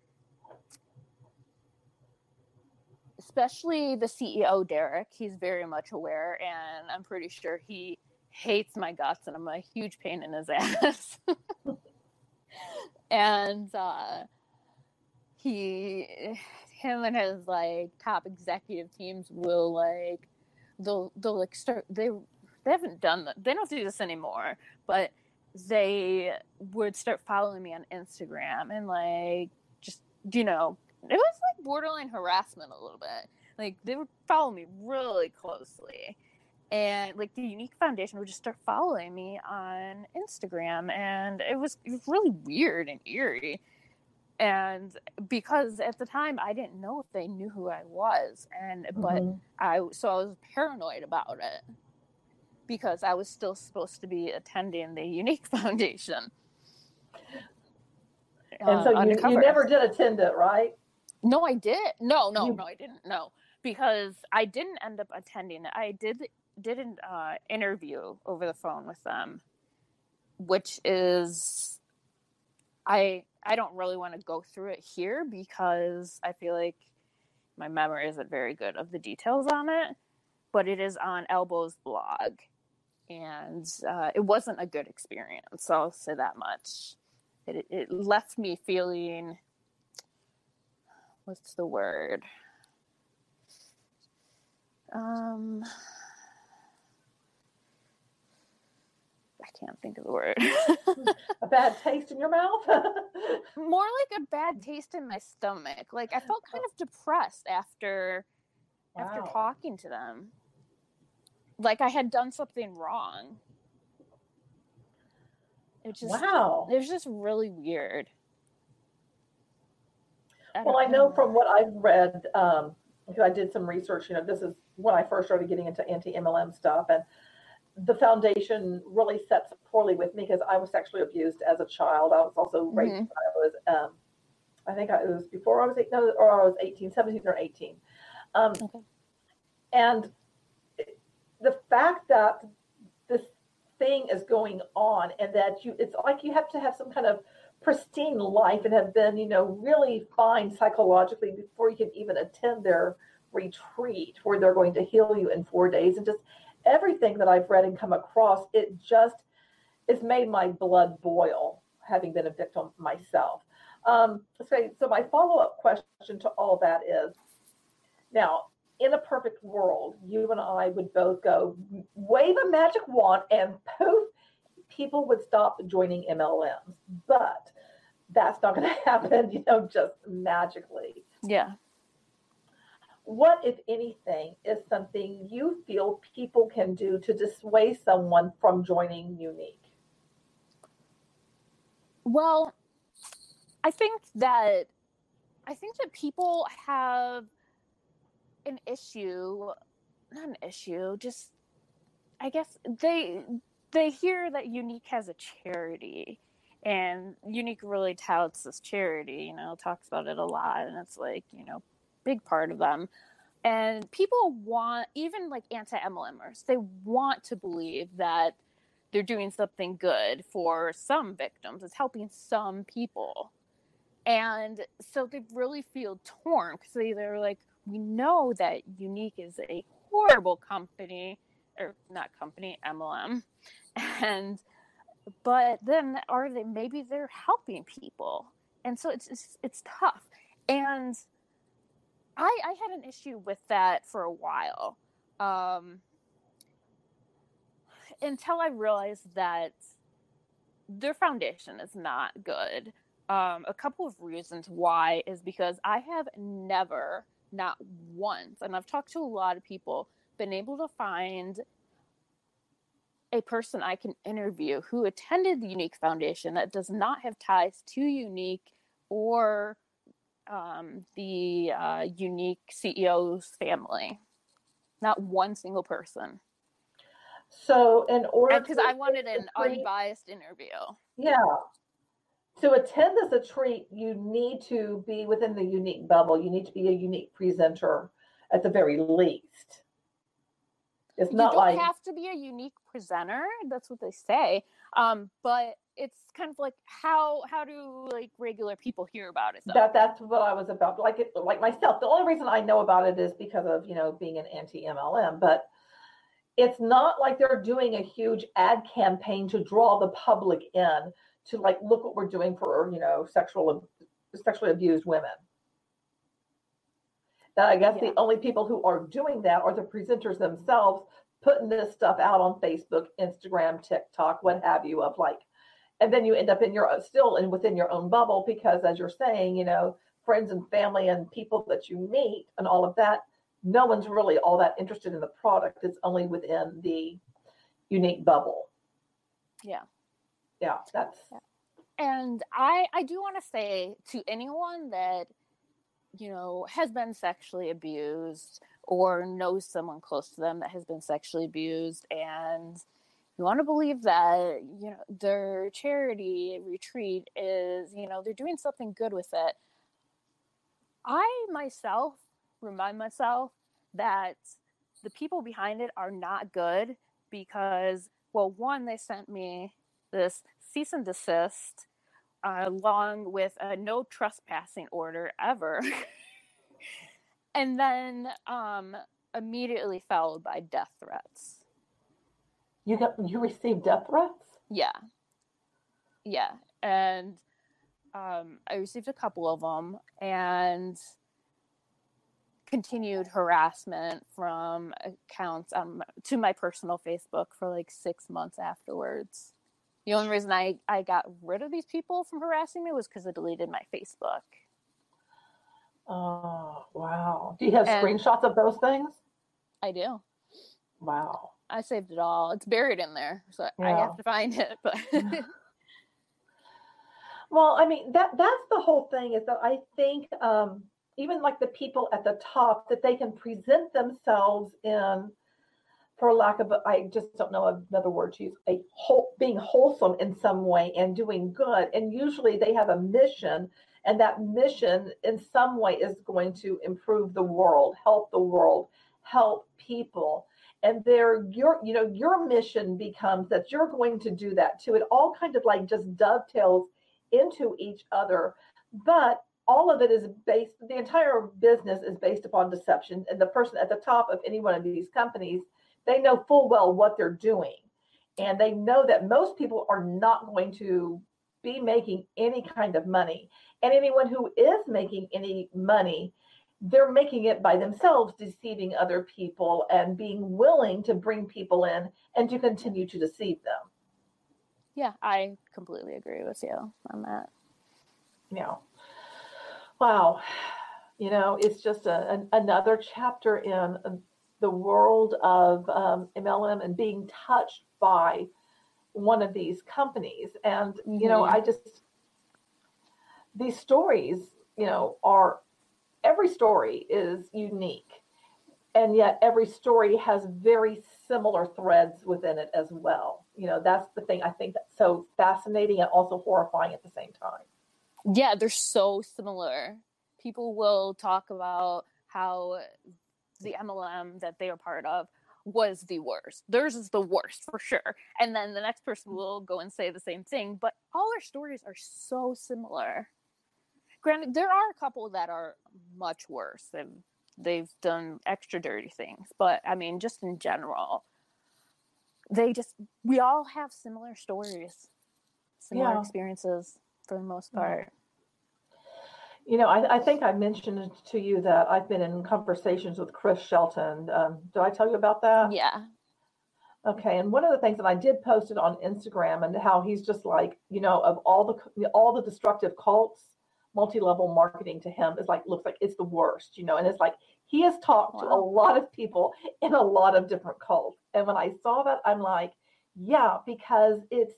especially the CEO Derek, he's very much aware, and I'm pretty sure he hates my guts, and I'm a huge pain in his ass. and uh, he, him, and his like top executive teams will like they'll they'll like start they they haven't done that they don't do this anymore, but they would start following me on Instagram and like just you know it was like borderline harassment a little bit. Like they would follow me really closely. And like the Younique Foundation would just start following me on Instagram and it was, it was really weird and eerie. And because at the time I didn't know if they knew who I was and but Mhm. I so I was paranoid about it because I was still supposed to be attending the Younique Foundation. And uh, so you, you never did attend it, right? No, I did. No, no, You- no, I didn't. No, because I didn't end up attending it. I did did an uh, interview over the phone with them, which is I I don't really want to go through it here because I feel like my memory isn't very good of the details on it. But it is on Elbow's blog, and uh, it wasn't a good experience. I'll say that much. It it left me feeling what's the word? Um, I can't think of the word. A bad taste in your mouth? More like a bad taste in my stomach. Like I felt kind of depressed after after talking to them. Like I had done something wrong. It just wow. it was just really weird. Well, don't I know from what I've read, um, because I did some research, you know, this is when I first started getting into anti MLM stuff. And the foundation really sets poorly with me because I was sexually abused as a child. I was also raped Mhm. when I was, um, I think I, it was before I was eight, no, or I was 18, 17 or 18. Um, Okay. And the fact that this thing is going on and that you, it's like you have to have some kind of pristine life and have been, you know, really fine psychologically before you can even attend their retreat where they're going to heal you in four days. And just everything that I've read and come across, it just it's made my blood boil, having been a victim myself. Um, so, so my follow-up question to all that is now, in a perfect world, you and I would both go wave a magic wand and poof, people would stop joining MLMs. But that's not going to happen, you know, just magically. Yeah. What, if anything, is something you feel people can do to dissuade someone from joining Younique? Well, I think that I think that people have an issue, not an issue, just I guess they they hear that Younique has a charity and Younique really touts this charity, you know, talks about it a lot and it's like, you know, big part of them. And people want even like anti-MLMers, they want to believe that they're doing something good for some victims. It's helping some people. And so they really feel torn because they, they're like, we know that Younique is a horrible company, or not company, MLM. And, but then are they, maybe they're helping people. And so it's, it's, it's tough. And I, I had an issue with that for a while. Um, until I realized that their foundation is not good. Um, a couple of reasons why is because I have never, not once, and I've talked to a lot of people, been able to find a person I can interview who attended the Younique Foundation that does not have ties to Younique or um, the uh, Younique CEO's family. Not one single person So, in order because I wanted an unbiased interview. Yeah. To attend this retreat, you need to be within the Younique bubble. You need to be a Younique presenter at the very least. It's not like. You don't like have to be a Younique presenter. That's what they say. Um, but it's kind of like how how do like regular people hear about it? Though? that. That's what I was about. Like it, like myself. The only reason I know about it is because of you know being an anti MLM. But it's not like they're doing a huge ad campaign to draw the public in to like look what we're doing for you know sexual sexually abused women. That I guess Yeah. the only people who are doing that are the presenters themselves, putting this stuff out on Facebook, Instagram, TikTok, what have you, of like, and then you end up in your uh, still and within your own bubble because as you're saying you know friends and family and people that you meet and all of that no one's really all that interested in the product it's only within the Younique bubble yeah yeah that's and i i do want to say to anyone that you know has been sexually abused or knows someone close to them that has been sexually abused and you want to believe that you know their charity retreat is you know they're doing something good with it i myself remind myself that the people behind it are not good because well one they sent me this cease and desist uh, along with a no trespassing order ever. And then um immediately followed by death threats. You got you received death threats? Yeah. Yeah. And um i received a couple of them and continued harassment from accounts um, to my personal facebook for like six months afterwards the only reason i i got rid of these people from harassing me was because i deleted my facebook. Oh wow. Do you have And- screenshots of those things? I do. Wow. I saved it all. It's buried in there so i have to find it but Well, I mean that that's the whole thing is that I think um, even like the people at the top that they can present themselves in, for lack of I just don't know another word to use, a whole being wholesome in some way and doing good, and usually they have a mission, and that mission in some way is going to improve the world, help the world, help people. And their your, you know, your mission becomes that you're going to do that too. It all kind of like just dovetails into each other but all of it is based the entire business is based upon deception and the person at the top of any one of these companies they know full well what they're doing. And they know that most people are not going to be making any kind of money. And anyone who is making any money they're making it by themselves deceiving other people and being willing to bring people in and to continue to deceive them. Yeah i completely agree with you on that. Yeah. wow. You know it's just a, an, another chapter in the world of um, mlm and being touched by one of these companies. And you know Mhm. i just these stories you know are every story is unique. And yet every story has very similar threads within it as well. You know that's the thing i think that's so fascinating and also horrifying at the same time. Yeah they're so similar. People will talk about how the mlm that they are part of was the worst. Theirs is the worst for sure. And then the next person mm. will go and say the same thing but all our stories are so similar. Granted there are a couple that are much worse they've, they've done extra dirty things but i mean just in general they just we all have similar stories similar Yeah. experiences for the most Yeah. You know, I, I think I mentioned to you that I've been in conversations with Chris Shelton. Um, did I tell you about that? yeah Okay, and one of the things that I did post it on Instagram and how he's just like, you know, of all the all the destructive cults, multi-level marketing to him is like looks like it's the worst, you know, and it's like he has talked to a lot of people in a lot of different cults. And when I saw that, I'm like, yeah, because it's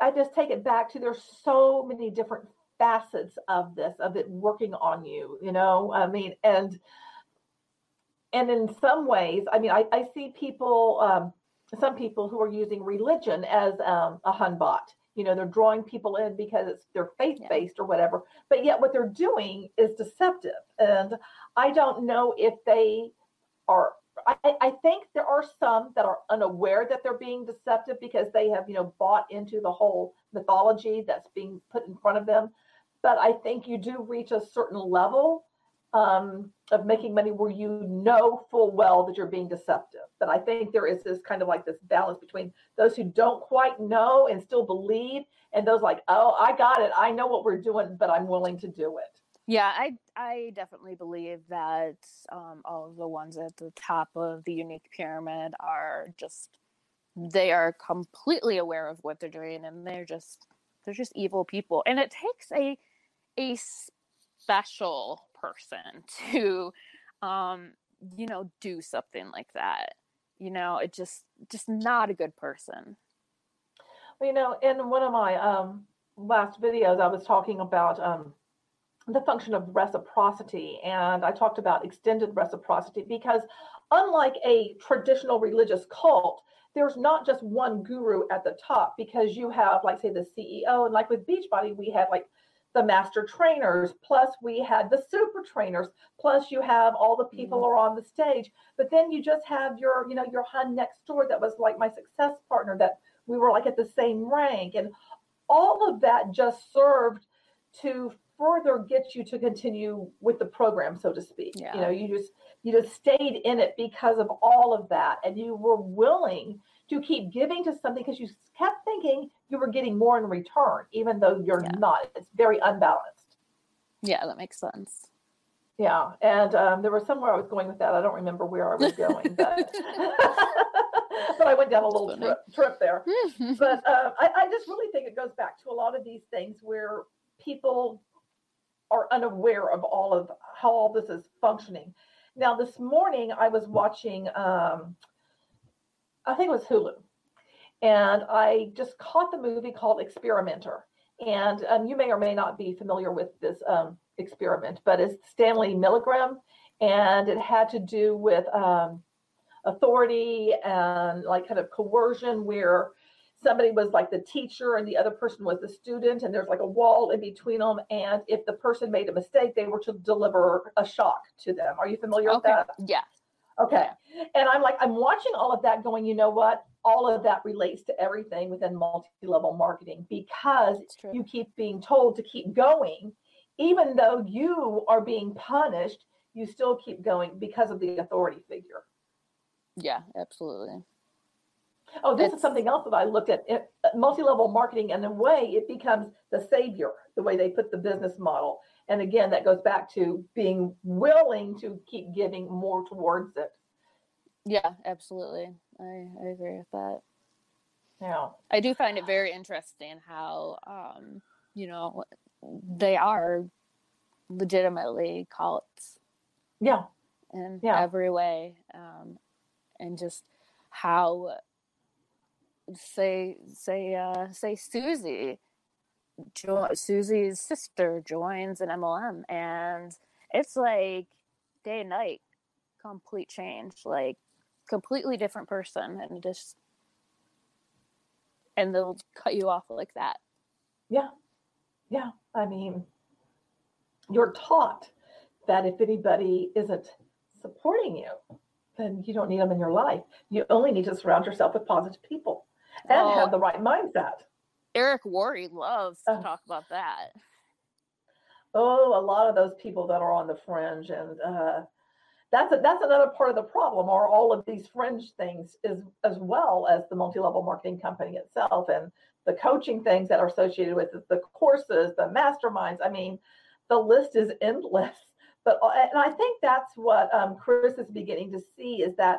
I just take it back to there's so many different facets of this, of it working on you, you know. I mean, and and in some ways, I mean, I, I see people, um, some people who are using religion as um, a hunbot. You know, they're drawing people in because it's they're faith based or whatever. But yet, what they're doing is deceptive, and I don't know if they are. I, I think there are some that are unaware that they're being deceptive because they have, you know, bought into the whole mythology that's being put in front of them. But I think you do reach a certain level um, of making money where you know full well that you're being deceptive. But I think there is this kind of like this balance between those who don't quite know and still believe, and those like, oh, I got it, I know what we're doing, but I'm willing to do it. Yeah, I I definitely believe that um, all of the ones at the top of the Younique pyramid are just they are completely aware of what they're doing and they're just they're just evil people and it takes a a special person to um you know do something like that you know it just just not a good person. Well, you know in one of my um last videos i was talking about um the function of reciprocity and i talked about extended reciprocity because unlike a traditional religious cult there's not just one guru at the top because you have like say the ceo and like with beachbody we had like the master trainers plus we had the super trainers plus you have all the people mm-hmm. are on the stage but then you just have your you know your hun next door that was like my success partner that we were like at the same rank and all of that just served to further get you to continue with the program so to speak yeah. you know you just you just stayed in it because of all of that and you were willing to keep giving to something because you kept thinking you were getting more in return even though you're yeah. not it's very unbalanced yeah that makes sense yeah and um, there was somewhere i was going with that i don't remember where i was going but but I went down a little trip, trip, there. but uh, I, I, just really think it goes back to a lot of these things where people are unaware of all of how all this is functioning. Now, this morning I was watching, um, I think it was Hulu, and I just caught the movie called Experimenter. And um, you may or may not be familiar with this um, experiment, but it's Stanley Milgram, and it had to do with um, authority and like kind of coercion, where somebody was like the teacher and the other person was the student and there's like a wall in between them and if the person made a mistake they were to deliver a shock to them. Are you familiar okay. with that? Yeah okay. Yeah. and i'm like i'm watching all of that going you know what? All of that relates to everything within multi-level marketing because you keep being told to keep going. Even though you are being punished you still keep going because of the authority figure. Yeah absolutely Oh, this it's, is something else that I looked at. It, multi-level marketing, and a way, it becomes the savior. The way they put the business model, and again, that goes back to being willing to keep giving more towards it. Yeah, absolutely. I, I agree with that. Yeah, I do find it very interesting how, um, you know, they are legitimately cults. Yeah, in yeah. every way, um, and just how say say uh say Susie jo- Susie's sister joins an MLM and it's like day and night complete change like completely different person and just and they'll cut you off like that. Yeah. Yeah i mean you're taught that if anybody isn't supporting you then you don't need them in your life. You only need to surround yourself with positive people and have the right mindset. Eric Worre loves to uh, talk about that. Oh, a lot of those people that are on the fringe, and uh, that's a, that's another part of the problem. Are all of these fringe things is as well as the multi-level marketing company itself, and the coaching things that are associated with it, the courses, the masterminds. I mean, the list is endless. But uh, and I think that's what um, Chris is beginning to see is that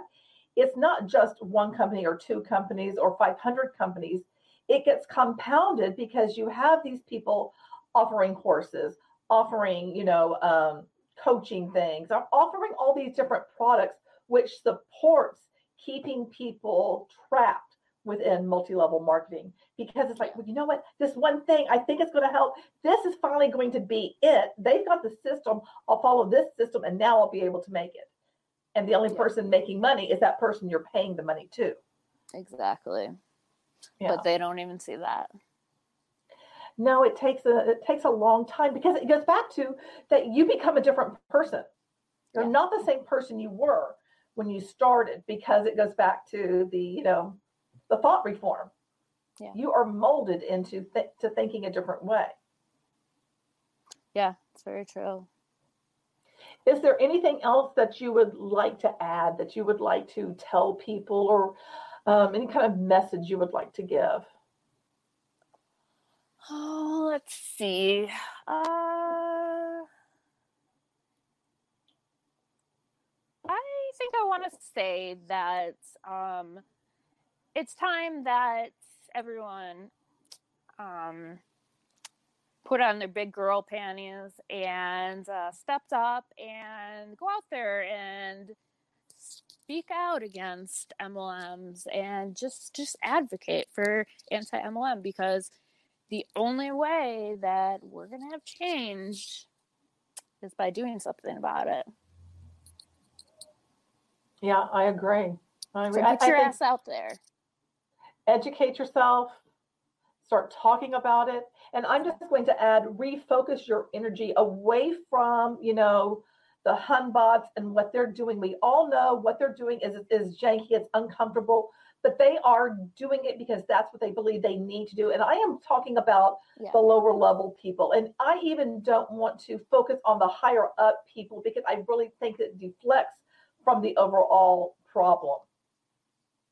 it's not just one company or two companies or 500 companies. It gets compounded because you have these people offering courses, offering, you know, um, coaching things, offering all these different products, which supports keeping people trapped within multi-level marketing. Because it's like well you know what? This one thing i think it's going to help this is finally going to be it. They've got the system i'll follow this system and now i'll be able to make it and the only yeah. person making money is that person you're paying the money to. Exactly. Yeah. But they don't even see that. No, it takes a it takes a long time because it goes back to that you become a different person. You're yeah. not the same person you were when you started because it goes back to the, you know, the thought reform. Yeah. You are molded into th- to thinking a different way. Yeah, it's very true. Is there anything else that you would like to add that you would like to tell people or um, any kind of message you would like to give? Oh, let's see. Uh, I think I want to say that um, it's time that everyone um, put on their big girl panties and uh, stepped up and go out there and speak out against MLMs and just just advocate for anti-MLM because the only way that we're going to have change is by doing something about it. Yeah, I agree. I agree. So get your I, I ass out there. Educate yourself. Start talking about it. And I'm just going to add refocus your energy away from, you know, the Hunbots and what they're doing. We all know what they're doing is, is janky, it's uncomfortable, but they are doing it because that's what they believe they need to do. And I am talking about Yeah. the lower level people. And I even don't want to focus on the higher up people because I really think it deflects from the overall problem.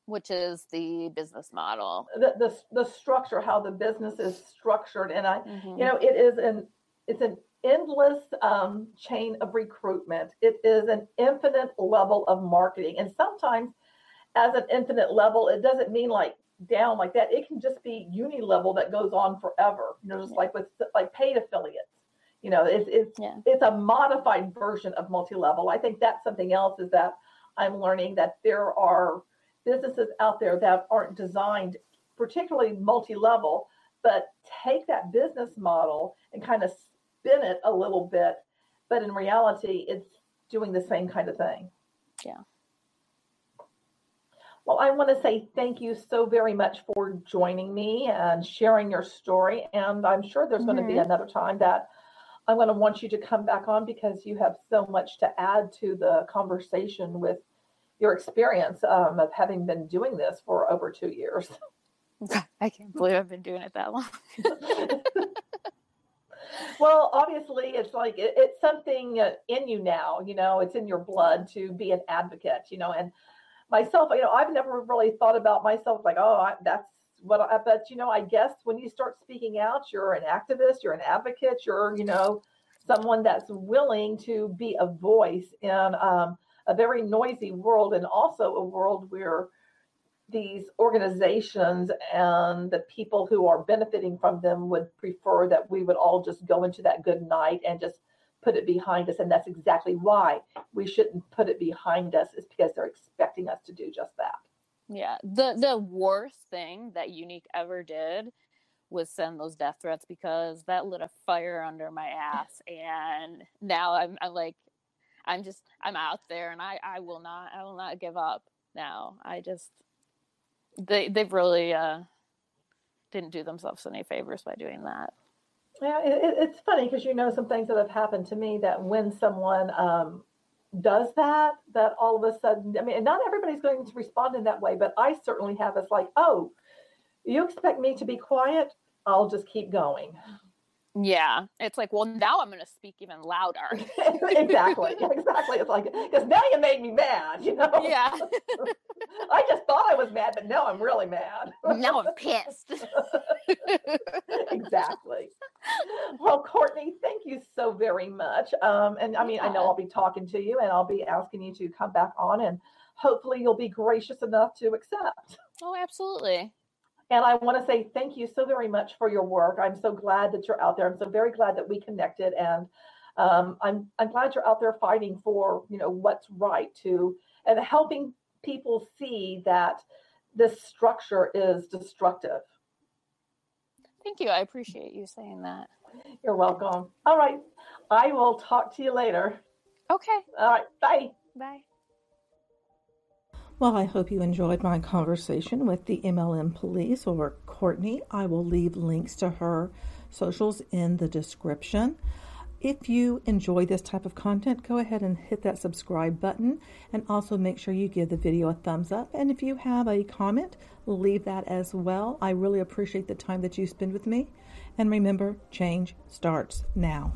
Which is the business model. The, the, the structure, how the business is structured. And I, Mhm. you know it is an it's an endless um, chain of recruitment it is an infinite level of marketing and sometimes as an infinite level it doesn't mean like down like that it can just be uni level that goes on forever you know just Yeah. like with like paid affiliates you know it's it's Yeah. it's a modified version of multi-level i think that's something else is that i'm learning that there are businesses out there that aren't designed particularly multi-level but take that business model and kind of spin it a little bit. But in reality it's doing the same kind of thing. Yeah. well i want to say thank you so very much for joining me and sharing your story. And i'm sure there's going to be mm-hmm. another time that i'm going to want you to come back on because you have so much to add to the conversation with your experience um, of having been doing this for over two years I can't believe I've been doing it that long. well, obviously, it's like it, it's something uh, in you now. You know, it's in your blood to be an advocate. You know, and myself, you know, I've never really thought about myself like, oh, I, that's what. I, but you know, I guess when you start speaking out, you're an activist, you're an advocate, you're you know, someone that's willing to be a voice in um, a very noisy world, and also a world where these organizations and the people who are benefiting from them would prefer that we would all just go into that good night and just put it behind us. And that's exactly why we shouldn't put it behind us, is because they're expecting us to do just that. Yeah. The the worst thing that Younique ever did was send those death threats because that lit a fire under my ass and now I'm I'm like I'm just I'm out there and I I will not I will not give up now. I just they they've really uh didn't do themselves any favors by doing that. Yeah, it, it- it's funny because you know some things that have happened to me that when someone um, does that, that all of a sudden, I mean, not everybody's going to respond in that way, but I certainly have. It's like, oh, you expect me to be quiet? I'll just keep going. Yeah. It's like, well now I'm gonna speak even louder. exactly, exactly. It's like because now you made me mad. You know. yeah. I just thought I was mad, but now I'm really mad. now I'm pissed. exactly. Well, Courtney, thank you so very much. Um, and I mean, I know I'll be talking to you and I'll be asking you to come back on, and hopefully you'll be gracious enough to accept. oh, absolutely. And I want to say thank you so very much for your work. I'm so glad that you're out there. I'm so very glad that we connected, and um, I'm I'm glad you're out there fighting for you know what's right to and helping people see that this structure is destructive. Thank you. I appreciate you saying that. You're welcome. All right, I will talk to you later. Okay. All right, bye. Bye. Well, I hope you enjoyed my conversation with the MLM police or Courtney. I will leave links to her socials in the description. If you enjoy this type of content, go ahead and hit that subscribe button and also make sure you give the video a thumbs up. And if you have a comment, leave that as well. I really appreciate the time that you spend with me. And remember, change starts now.